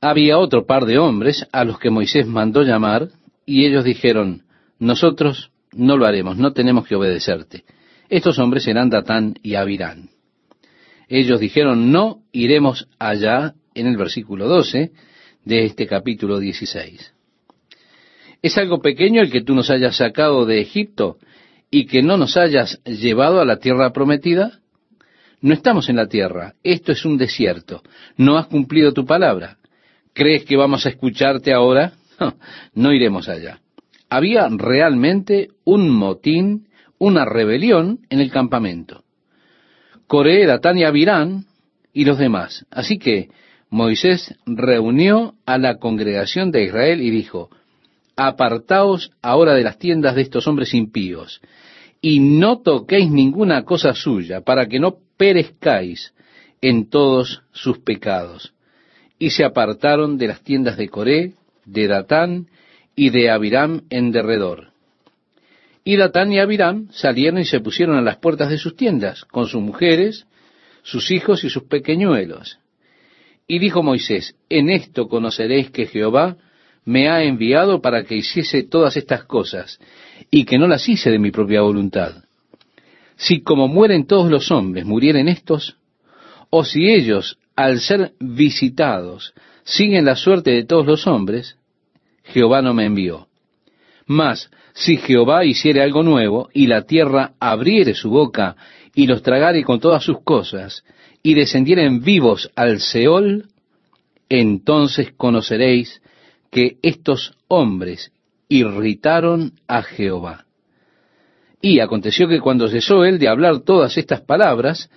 Había otro par de hombres a los que Moisés mandó llamar y ellos dijeron, nosotros no lo haremos, no tenemos que obedecerte. Estos hombres eran Datán y Abirán. Ellos dijeron, no iremos allá en el versículo 12 de este capítulo 16. ¿Es algo pequeño el que tú nos hayas sacado de Egipto y que no nos hayas llevado a la tierra prometida? No estamos en la tierra, esto es un desierto, no has cumplido tu palabra. ¿Crees que vamos a escucharte ahora? No, iremos allá. Había realmente un motín, una rebelión en el campamento. Coré, Datán y Abirán y los demás. Así que Moisés reunió a la congregación de Israel y dijo, apartaos ahora de las tiendas de estos hombres impíos, y no toquéis ninguna cosa suya, para que no perezcáis en todos sus pecados. Y se apartaron de las tiendas de Coré, de Datán y de Abiram en derredor. Y Datán y Abiram salieron y se pusieron a las puertas de sus tiendas, con sus mujeres, sus hijos y sus pequeñuelos. Y dijo Moisés, en esto conoceréis que Jehová me ha enviado para que hiciese todas estas cosas, y que no las hice de mi propia voluntad. Si como mueren todos los hombres murieren estos, o si ellos, al ser visitados, siguen la suerte de todos los hombres, Jehová no me envió. Mas, si Jehová hiciere algo nuevo, y la tierra abriere su boca, y los tragare con todas sus cosas, y descendieren vivos al Seol, entonces conoceréis que estos hombres irritaron a Jehová. Y aconteció que cuando cesó él de hablar todas estas palabras,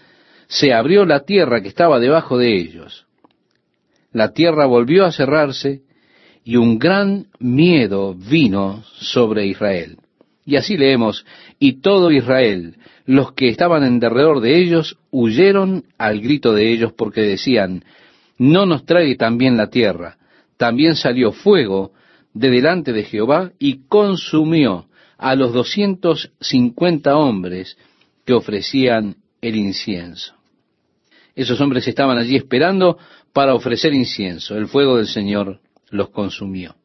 se abrió la tierra que estaba debajo de ellos. La tierra volvió a cerrarse y un gran miedo vino sobre Israel. Y así leemos, y todo Israel, los que estaban en derredor de ellos, huyeron al grito de ellos porque decían, no nos trae también la tierra. También salió fuego de delante de Jehová y consumió a los doscientos cincuenta hombres que ofrecían el incienso. Esos hombres estaban allí esperando para ofrecer incienso. El fuego del Señor los consumió.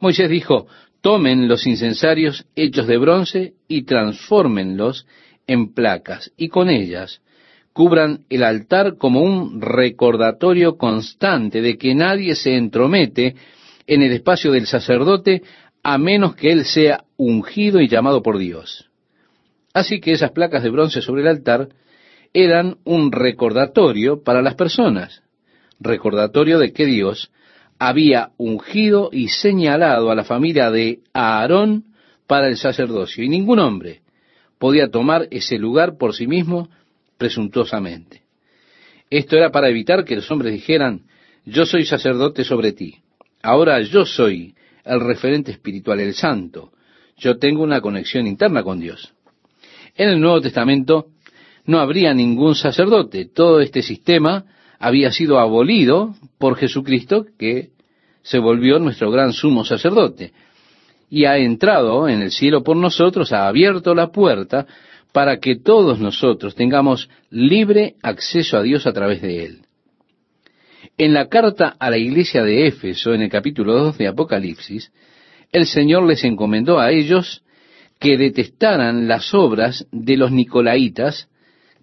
Moisés dijo, tomen los incensarios hechos de bronce y transfórmenlos en placas, y con ellas cubran el altar como un recordatorio constante de que nadie se entromete en el espacio del sacerdote a menos que él sea ungido y llamado por Dios. Así que esas placas de bronce sobre el altar eran un recordatorio para las personas, recordatorio de que Dios había ungido y señalado a la familia de Aarón para el sacerdocio, y ningún hombre podía tomar ese lugar por sí mismo presuntuosamente. Esto era para evitar que los hombres dijeran, yo soy sacerdote sobre ti, ahora yo soy el referente espiritual, el santo, yo tengo una conexión interna con Dios. En el Nuevo Testamento no habría ningún sacerdote, todo este sistema había sido abolido por Jesucristo, que se volvió nuestro gran sumo sacerdote, y ha entrado en el cielo por nosotros, ha abierto la puerta para que todos nosotros tengamos libre acceso a Dios a través de Él. En la carta a la iglesia de Éfeso, en el capítulo 2 de Apocalipsis, el Señor les encomendó a ellos que detestaran las obras de los nicolaitas,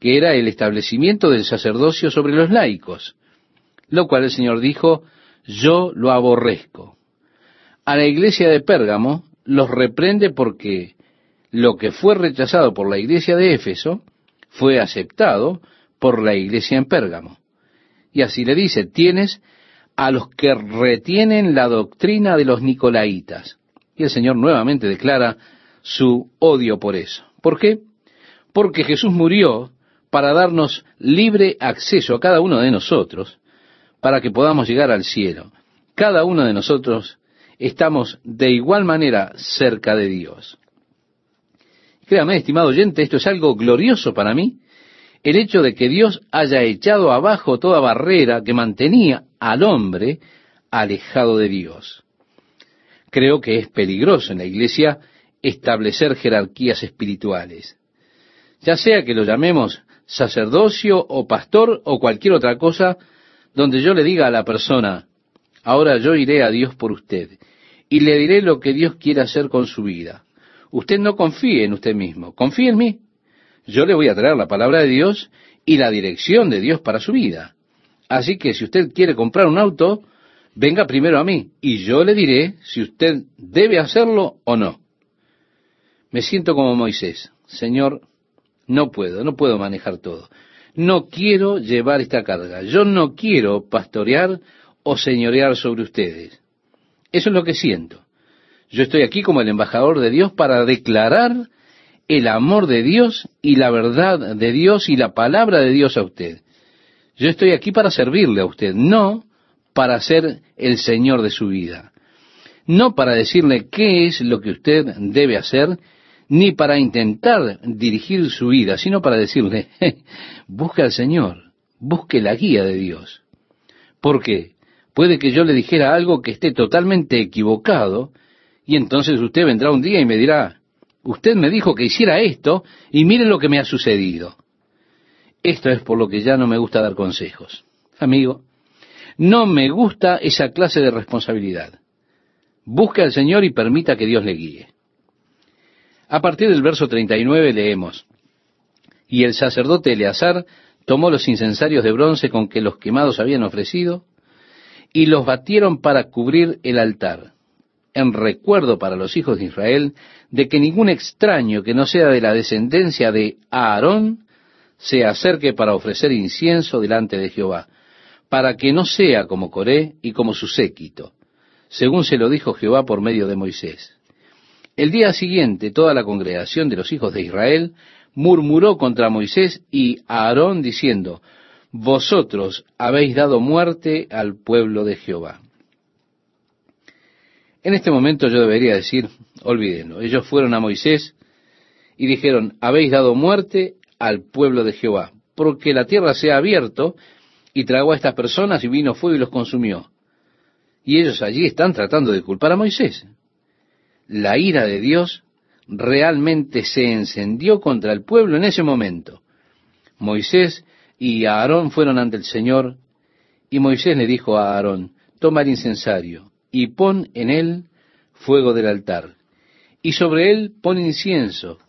que era el establecimiento del sacerdocio sobre los laicos, lo cual el Señor dijo, yo lo aborrezco. A la iglesia de Pérgamo los reprende porque lo que fue rechazado por la iglesia de Éfeso fue aceptado por la iglesia en Pérgamo. Y así le dice, tienes a los que retienen la doctrina de los nicolaitas. Y el Señor nuevamente declara su odio por eso. ¿Por qué? Porque Jesús murió para darnos libre acceso a cada uno de nosotros, para que podamos llegar al cielo. Cada uno de nosotros estamos de igual manera cerca de Dios. Créame, estimado oyente, esto es algo glorioso para mí, el hecho de que Dios haya echado abajo toda barrera que mantenía al hombre alejado de Dios. Creo que es peligroso en la iglesia establecer jerarquías espirituales. Ya sea que lo llamemos sacerdocio o pastor o cualquier otra cosa donde yo le diga a la persona, ahora yo iré a Dios por usted y le diré lo que Dios quiere hacer con su vida. Usted no confíe en usted mismo, confíe en mí. Yo le voy a traer la palabra de Dios y la dirección de Dios para su vida. Así que si usted quiere comprar un auto, venga primero a mí y yo le diré si usted debe hacerlo o no. Me siento como Moisés. Señor, no puedo, no puedo manejar todo. No quiero llevar esta carga. Yo no quiero pastorear o señorear sobre ustedes. Eso es lo que siento. Yo estoy aquí como el embajador de Dios para declarar el amor de Dios y la verdad de Dios y la palabra de Dios a usted. Yo estoy aquí para servirle a usted, no para ser el Señor de su vida, no para decirle qué es lo que usted debe hacer ni para intentar dirigir su vida, sino para decirle, busque al Señor, busque la guía de Dios. ¿Por qué? Puede que yo le dijera algo que esté totalmente equivocado, y entonces usted vendrá un día y me dirá, usted me dijo que hiciera esto, y mire lo que me ha sucedido. Esto es por lo que ya no me gusta dar consejos. Amigo, No me gusta esa clase de responsabilidad. Busque al Señor y permita que Dios le guíe. A partir del verso 39 leemos, Y el sacerdote Eleazar tomó los incensarios de bronce con que los quemados habían ofrecido, y los batieron para cubrir el altar, en recuerdo para los hijos de Israel de que ningún extraño que no sea de la descendencia de Aarón se acerque para ofrecer incienso delante de Jehová, para que no sea como Coré y como su séquito, según se lo dijo Jehová por medio de Moisés. El día siguiente toda la congregación de los hijos de Israel murmuró contra Moisés y Aarón diciendo, Vosotros habéis dado muerte al pueblo de Jehová. En este momento yo debería decir, olvídenlo, ellos fueron a Moisés y dijeron, habéis dado muerte al pueblo de Jehová, porque la tierra se ha abierto y tragó a estas personas y vino fuego y los consumió. Y ellos allí están tratando de culpar a Moisés. La ira de Dios realmente se encendió contra el pueblo en ese momento. Moisés y Aarón fueron ante el Señor, y Moisés le dijo a Aarón, toma el incensario y pon en él fuego del altar, y sobre él pon incienso,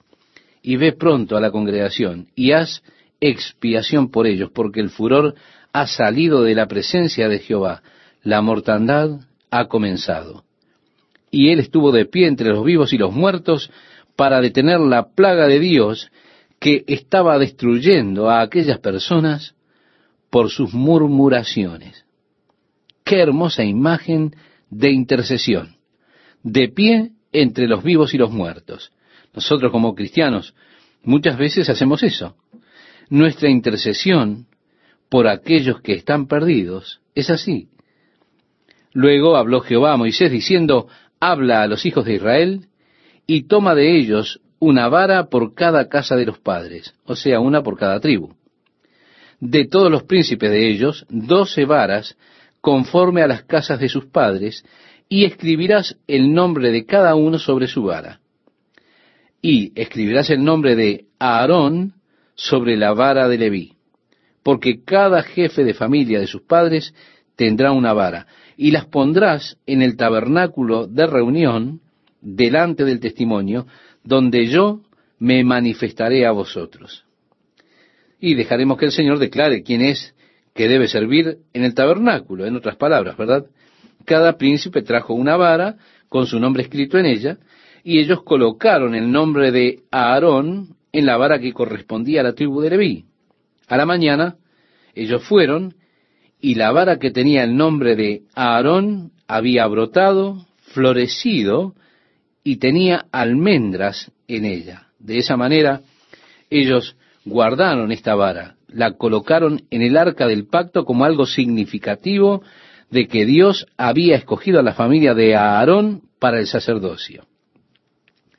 y ve pronto a la congregación, y haz expiación por ellos, porque el furor ha salido de la presencia de Jehová, la mortandad ha comenzado y él estuvo de pie entre los vivos y los muertos para detener la plaga de Dios que estaba destruyendo a aquellas personas por sus murmuraciones. Qué hermosa imagen de intercesión, de pie entre los vivos y los muertos. Nosotros como cristianos muchas veces hacemos eso. Nuestra intercesión por aquellos que están perdidos es así. Luego habló Jehová a Moisés diciendo, habla a los hijos de Israel y toma de ellos una vara por cada casa de los padres, o sea, una por cada tribu. De todos los príncipes de ellos, doce varas conforme a las casas de sus padres, y escribirás el nombre de cada uno sobre su vara. Y escribirás el nombre de Aarón sobre la vara de Leví, porque cada jefe de familia de sus padres tendrá una vara, y las pondrás en el tabernáculo de reunión delante del testimonio, donde yo me manifestaré a vosotros. Y dejaremos que el Señor declare quién es que debe servir en el tabernáculo, en otras palabras, ¿verdad? Cada príncipe trajo una vara con su nombre escrito en ella, y ellos colocaron el nombre de Aarón en la vara que correspondía a la tribu de Leví. A la mañana, ellos fueron y la vara que tenía el nombre de Aarón había brotado, florecido y tenía almendras en ella. De esa manera, ellos guardaron esta vara, la colocaron en el arca del pacto como algo significativo de que Dios había escogido a la familia de Aarón para el sacerdocio.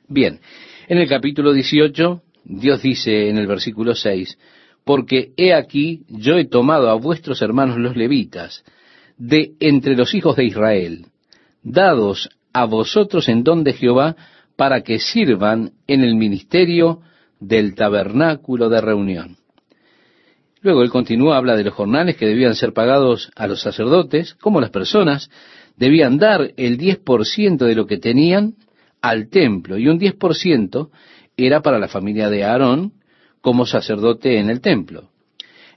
Bien, en el capítulo 18, Dios dice en el versículo 6, porque he aquí yo he tomado a vuestros hermanos los levitas, de entre los hijos de Israel, dados a vosotros en don de Jehová, para que sirvan en el ministerio del tabernáculo de reunión. Luego él continúa, habla de los jornales que debían ser pagados a los sacerdotes, como las personas debían dar el 10% de lo que tenían al templo, y un 10% era para la familia de Aarón, como sacerdote en el templo.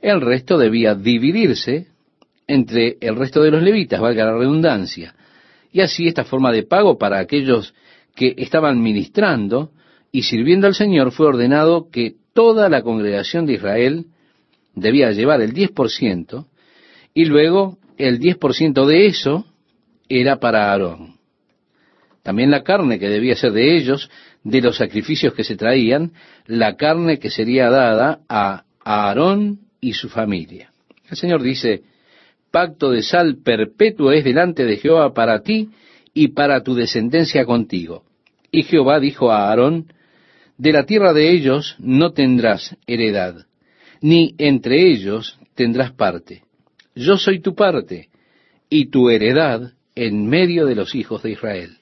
El resto debía dividirse entre el resto de los levitas, valga la redundancia. Y así esta forma de pago para aquellos que estaban ministrando y sirviendo al Señor fue ordenado que toda la congregación de Israel debía llevar el 10% y luego el 10% de eso era para Aarón. También la carne que debía ser de ellos de los sacrificios que se traían, la carne que sería dada a Aarón y su familia. El Señor dice, pacto de sal perpetuo es delante de Jehová para ti y para tu descendencia contigo. Y Jehová dijo a Aarón, de la tierra de ellos no tendrás heredad, ni entre ellos tendrás parte. Yo soy tu parte y tu heredad en medio de los hijos de Israel.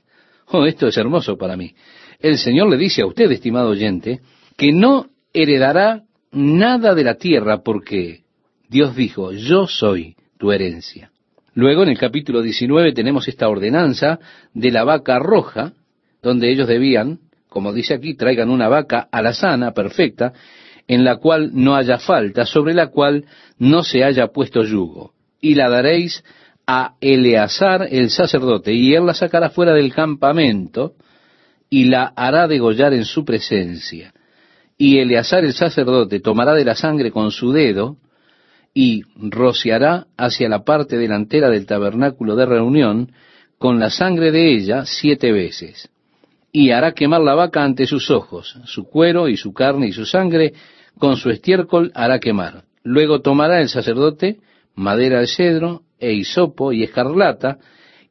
Oh, esto es hermoso para mí el Señor le dice a usted, estimado oyente, que no heredará nada de la tierra porque Dios dijo, yo soy tu herencia. Luego, en el capítulo 19, tenemos esta ordenanza de la vaca roja, donde ellos debían, como dice aquí, traigan una vaca alazana, perfecta, en la cual no haya falta, sobre la cual no se haya puesto yugo. Y la daréis a Eleazar el sacerdote, y él la sacará fuera del campamento, y la hará degollar en su presencia. Y Eleazar el sacerdote tomará de la sangre con su dedo, y rociará hacia la parte delantera del tabernáculo de reunión con la sangre de ella siete veces. Y hará quemar la vaca ante sus ojos, su cuero y su carne y su sangre, con su estiércol hará quemar. Luego tomará el sacerdote madera de cedro e hisopo y escarlata,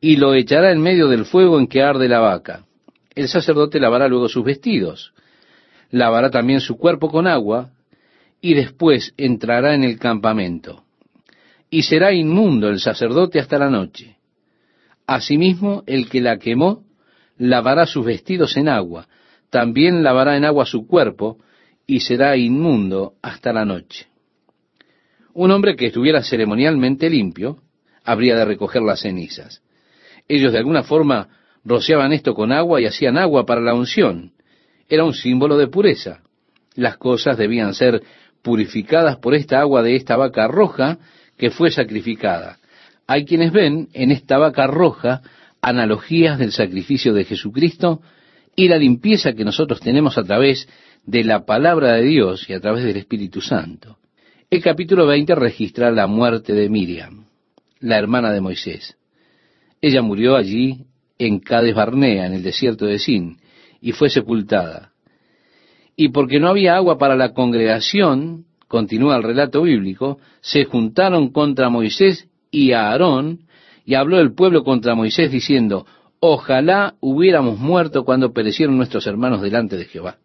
y lo echará en medio del fuego en que arde la vaca. El sacerdote lavará luego sus vestidos, lavará también su cuerpo con agua, y después entrará en el campamento. Y será inmundo el sacerdote hasta la noche. Asimismo, el que la quemó, lavará sus vestidos en agua, también lavará en agua su cuerpo, y será inmundo hasta la noche. Un hombre que estuviera ceremonialmente limpio, habría de recoger las cenizas. Ellos de alguna forma rociaban esto con agua y hacían agua para la unción. Era un símbolo de pureza. Las cosas debían ser purificadas por esta agua de esta vaca roja que fue sacrificada. Hay quienes ven en esta vaca roja analogías del sacrificio de Jesucristo y la limpieza que nosotros tenemos a través de la palabra de Dios y a través del Espíritu Santo. El capítulo 20 registra la muerte de Miriam, la hermana de Moisés. Ella murió allí en Cades Barnea, en el desierto de Sin, y fue sepultada y porque no había agua para la congregación, continúa el relato bíblico, se juntaron contra Moisés y Aarón, y habló el pueblo contra Moisés diciendo, ojalá hubiéramos muerto cuando perecieron nuestros hermanos delante de Jehová.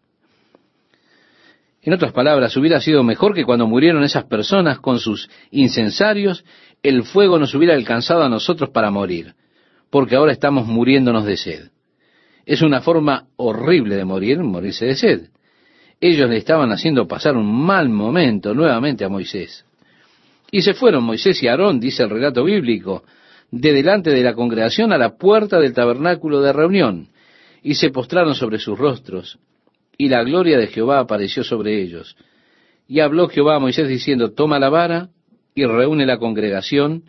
En otras palabras, hubiera sido mejor que cuando murieron esas personas con sus incensarios, el fuego nos hubiera alcanzado a nosotros para morir, porque ahora estamos muriéndonos de sed. Es una forma horrible de morir, morirse de sed ellos le estaban haciendo pasar un mal momento nuevamente a Moisés. Y se fueron Moisés y Aarón, dice el relato bíblico, de delante de la congregación a la puerta del tabernáculo de reunión, y se postraron sobre sus rostros, y la gloria de Jehová apareció sobre ellos. Y habló Jehová a Moisés diciendo, toma la vara y reúne la congregación,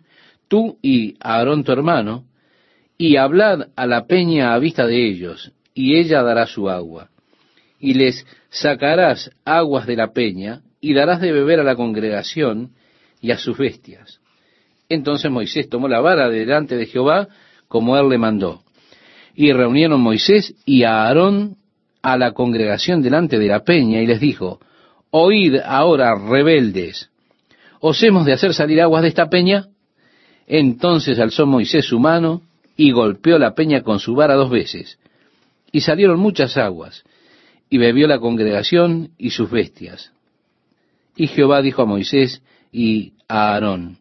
tú y Aarón tu hermano, y hablad a la peña a vista de ellos, y ella dará su agua y les sacarás aguas de la peña, y darás de beber a la congregación y a sus bestias. Entonces Moisés tomó la vara delante de Jehová, como él le mandó. Y reunieron Moisés y a Aarón a la congregación delante de la peña, y les dijo, Oíd ahora, rebeldes, ¿os hemos de hacer salir aguas de esta peña? Entonces alzó Moisés su mano y golpeó la peña con su vara dos veces, y salieron muchas aguas, y bebió la congregación y sus bestias. Y Jehová dijo a Moisés y a Aarón,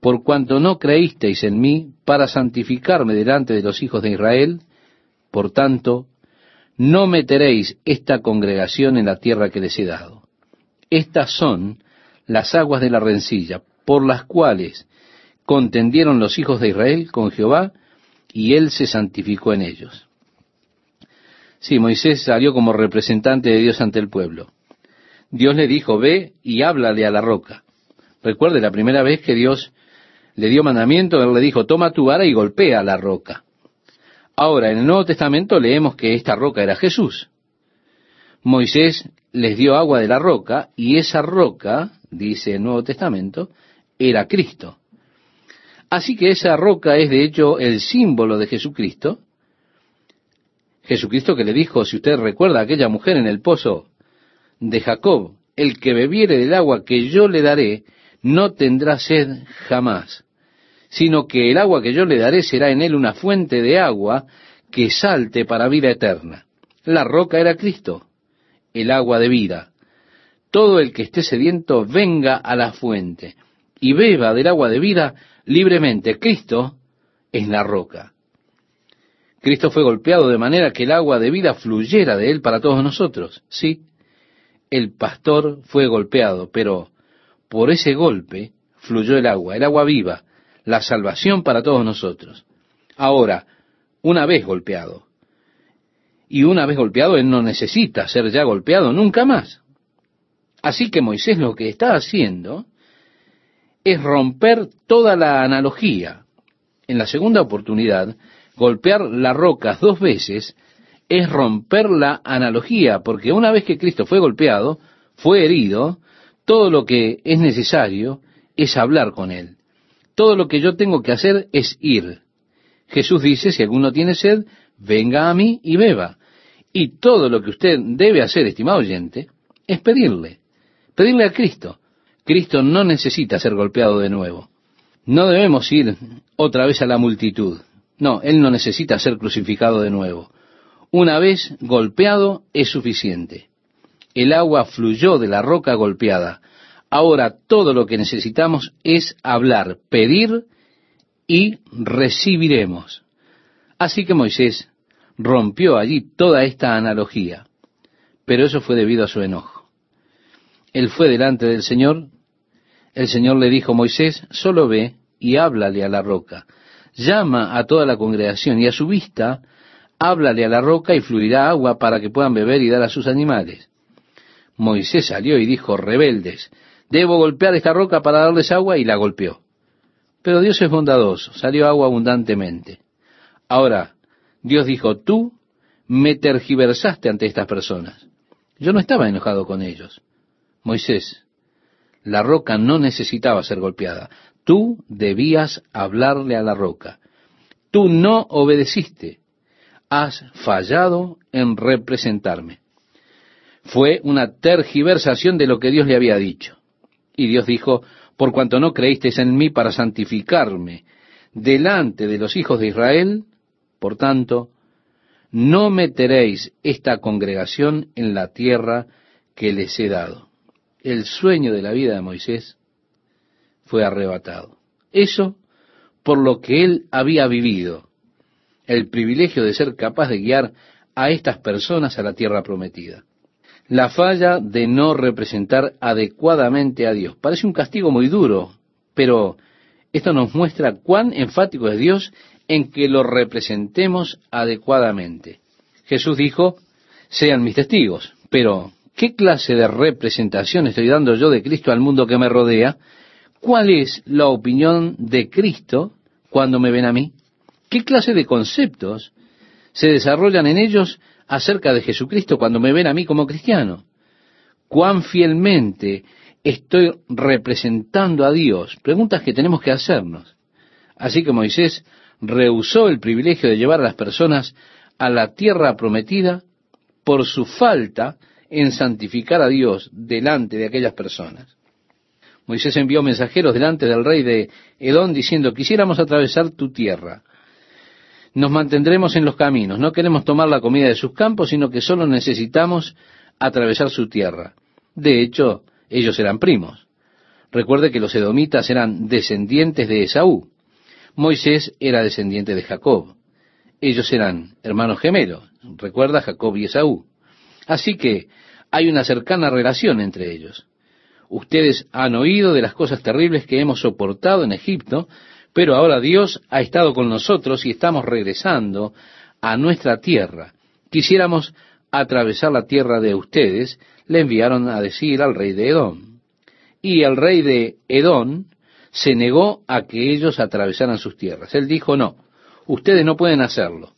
por cuanto no creísteis en mí para santificarme delante de los hijos de Israel, por tanto, no meteréis esta congregación en la tierra que les he dado. Estas son las aguas de la rencilla, por las cuales contendieron los hijos de Israel con Jehová, y él se santificó en ellos. Sí, Moisés salió como representante de Dios ante el pueblo. Dios le dijo, ve y háblale a la roca. Recuerde, la primera vez que Dios le dio mandamiento, Él le dijo, toma tu vara y golpea la roca. Ahora, en el Nuevo Testamento leemos que esta roca era Jesús. Moisés les dio agua de la roca y esa roca, dice el Nuevo Testamento, era Cristo. Así que esa roca es de hecho el símbolo de Jesucristo Jesucristo que le dijo, si usted recuerda a aquella mujer en el pozo de Jacob, el que bebiere del agua que yo le daré, no tendrá sed jamás, sino que el agua que yo le daré será en él una fuente de agua que salte para vida eterna. La roca era Cristo, el agua de vida. Todo el que esté sediento venga a la fuente y beba del agua de vida libremente. Cristo es la roca. Cristo fue golpeado de manera que el agua de vida fluyera de él para todos nosotros. Sí, el pastor fue golpeado, pero por ese golpe fluyó el agua, el agua viva, la salvación para todos nosotros. Ahora, una vez golpeado, y una vez golpeado, él no necesita ser ya golpeado nunca más. Así que Moisés lo que está haciendo es romper toda la analogía. En la segunda oportunidad, golpear la roca dos veces es romper la analogía, porque una vez que Cristo fue golpeado, fue herido, todo lo que es necesario es hablar con Él. Todo lo que yo tengo que hacer es ir. Jesús dice, si alguno tiene sed, venga a mí y beba. Y todo lo que usted debe hacer, estimado oyente, es pedirle. Pedirle a Cristo. Cristo no necesita ser golpeado de nuevo. No debemos ir otra vez a la multitud. No, Él no necesita ser crucificado de nuevo. Una vez golpeado es suficiente. El agua fluyó de la roca golpeada. Ahora todo lo que necesitamos es hablar, pedir y recibiremos. Así que Moisés rompió allí toda esta analogía, pero eso fue debido a su enojo. Él fue delante del Señor, el Señor le dijo, Moisés, solo ve y háblale a la roca, llama a toda la congregación y a su vista háblale a la roca y fluirá agua para que puedan beber y dar a sus animales. Moisés salió y dijo, rebeldes, debo golpear esta roca para darles agua y la golpeó. Pero Dios es bondadoso, salió agua abundantemente. Ahora, Dios dijo, tú me tergiversaste ante estas personas. Yo no estaba enojado con ellos. Moisés, la roca no necesitaba ser golpeada. Tú debías hablarle a la roca. Tú no obedeciste has fallado en representarme. Fue una tergiversación de lo que Dios le había dicho. Y Dios dijo, por cuanto no creísteis en mí para santificarme delante de los hijos de Israel, por tanto, no meteréis esta congregación en la tierra que les he dado. El sueño de la vida de Moisés fue arrebatado. Eso por lo que él había vivido el privilegio de ser capaz de guiar a estas personas a la tierra prometida. La falla de no representar adecuadamente a Dios. Parece un castigo muy duro, pero esto nos muestra cuán enfático es Dios en que lo representemos adecuadamente. Jesús dijo, sean mis testigos, pero ¿qué clase de representación estoy dando yo de Cristo al mundo que me rodea? ¿Cuál es la opinión de Cristo cuando me ven a mí? ¿Qué clase de conceptos se desarrollan en ellos acerca de Jesucristo cuando me ven a mí como cristiano? ¿Cuán fielmente estoy representando a Dios? Preguntas que tenemos que hacernos. Así que Moisés rehusó el privilegio de llevar a las personas a la tierra prometida por su falta en santificar a Dios delante de aquellas personas. Moisés envió mensajeros delante del rey de Edón diciendo, quisiéramos atravesar tu tierra nos mantendremos en los caminos. No queremos tomar la comida de sus campos, sino que solo necesitamos atravesar su tierra. De hecho, ellos eran primos. Recuerde que los edomitas eran descendientes de Esaú. Moisés era descendiente de Jacob. Ellos eran hermanos gemelos. Recuerda Jacob y Esaú. Así que hay una cercana relación entre ellos. Ustedes han oído de las cosas terribles que hemos soportado en Egipto, pero ahora Dios ha estado con nosotros y estamos regresando a nuestra tierra. Quisiéramos atravesar la tierra de ustedes, le enviaron a decir al rey de Edom. Y el rey de Edom se negó a que ellos atravesaran sus tierras. Él dijo, no, ustedes no pueden hacerlo.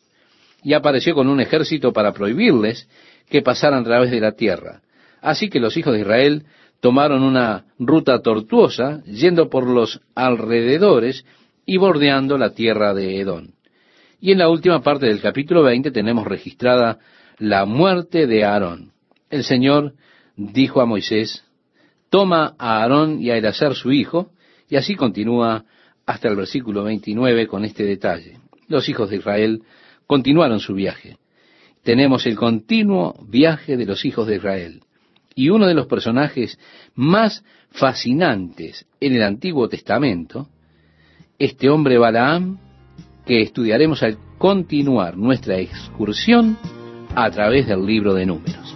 Y apareció con un ejército para prohibirles que pasaran a través de la tierra. Así que los hijos de Israel tomaron una ruta tortuosa, yendo por los alrededores y bordeando la tierra de Edón. Y en la última parte del capítulo 20 tenemos registrada la muerte de Aarón. El Señor dijo a Moisés, toma a Aarón y a Elazar su hijo, y así continúa hasta el versículo 29 con este detalle. Los hijos de Israel continuaron su viaje. Tenemos el continuo viaje de los hijos de Israel. Y uno de los personajes más fascinantes en el Antiguo Testamento este hombre Balaam que estudiaremos al continuar nuestra excursión a través del libro de números.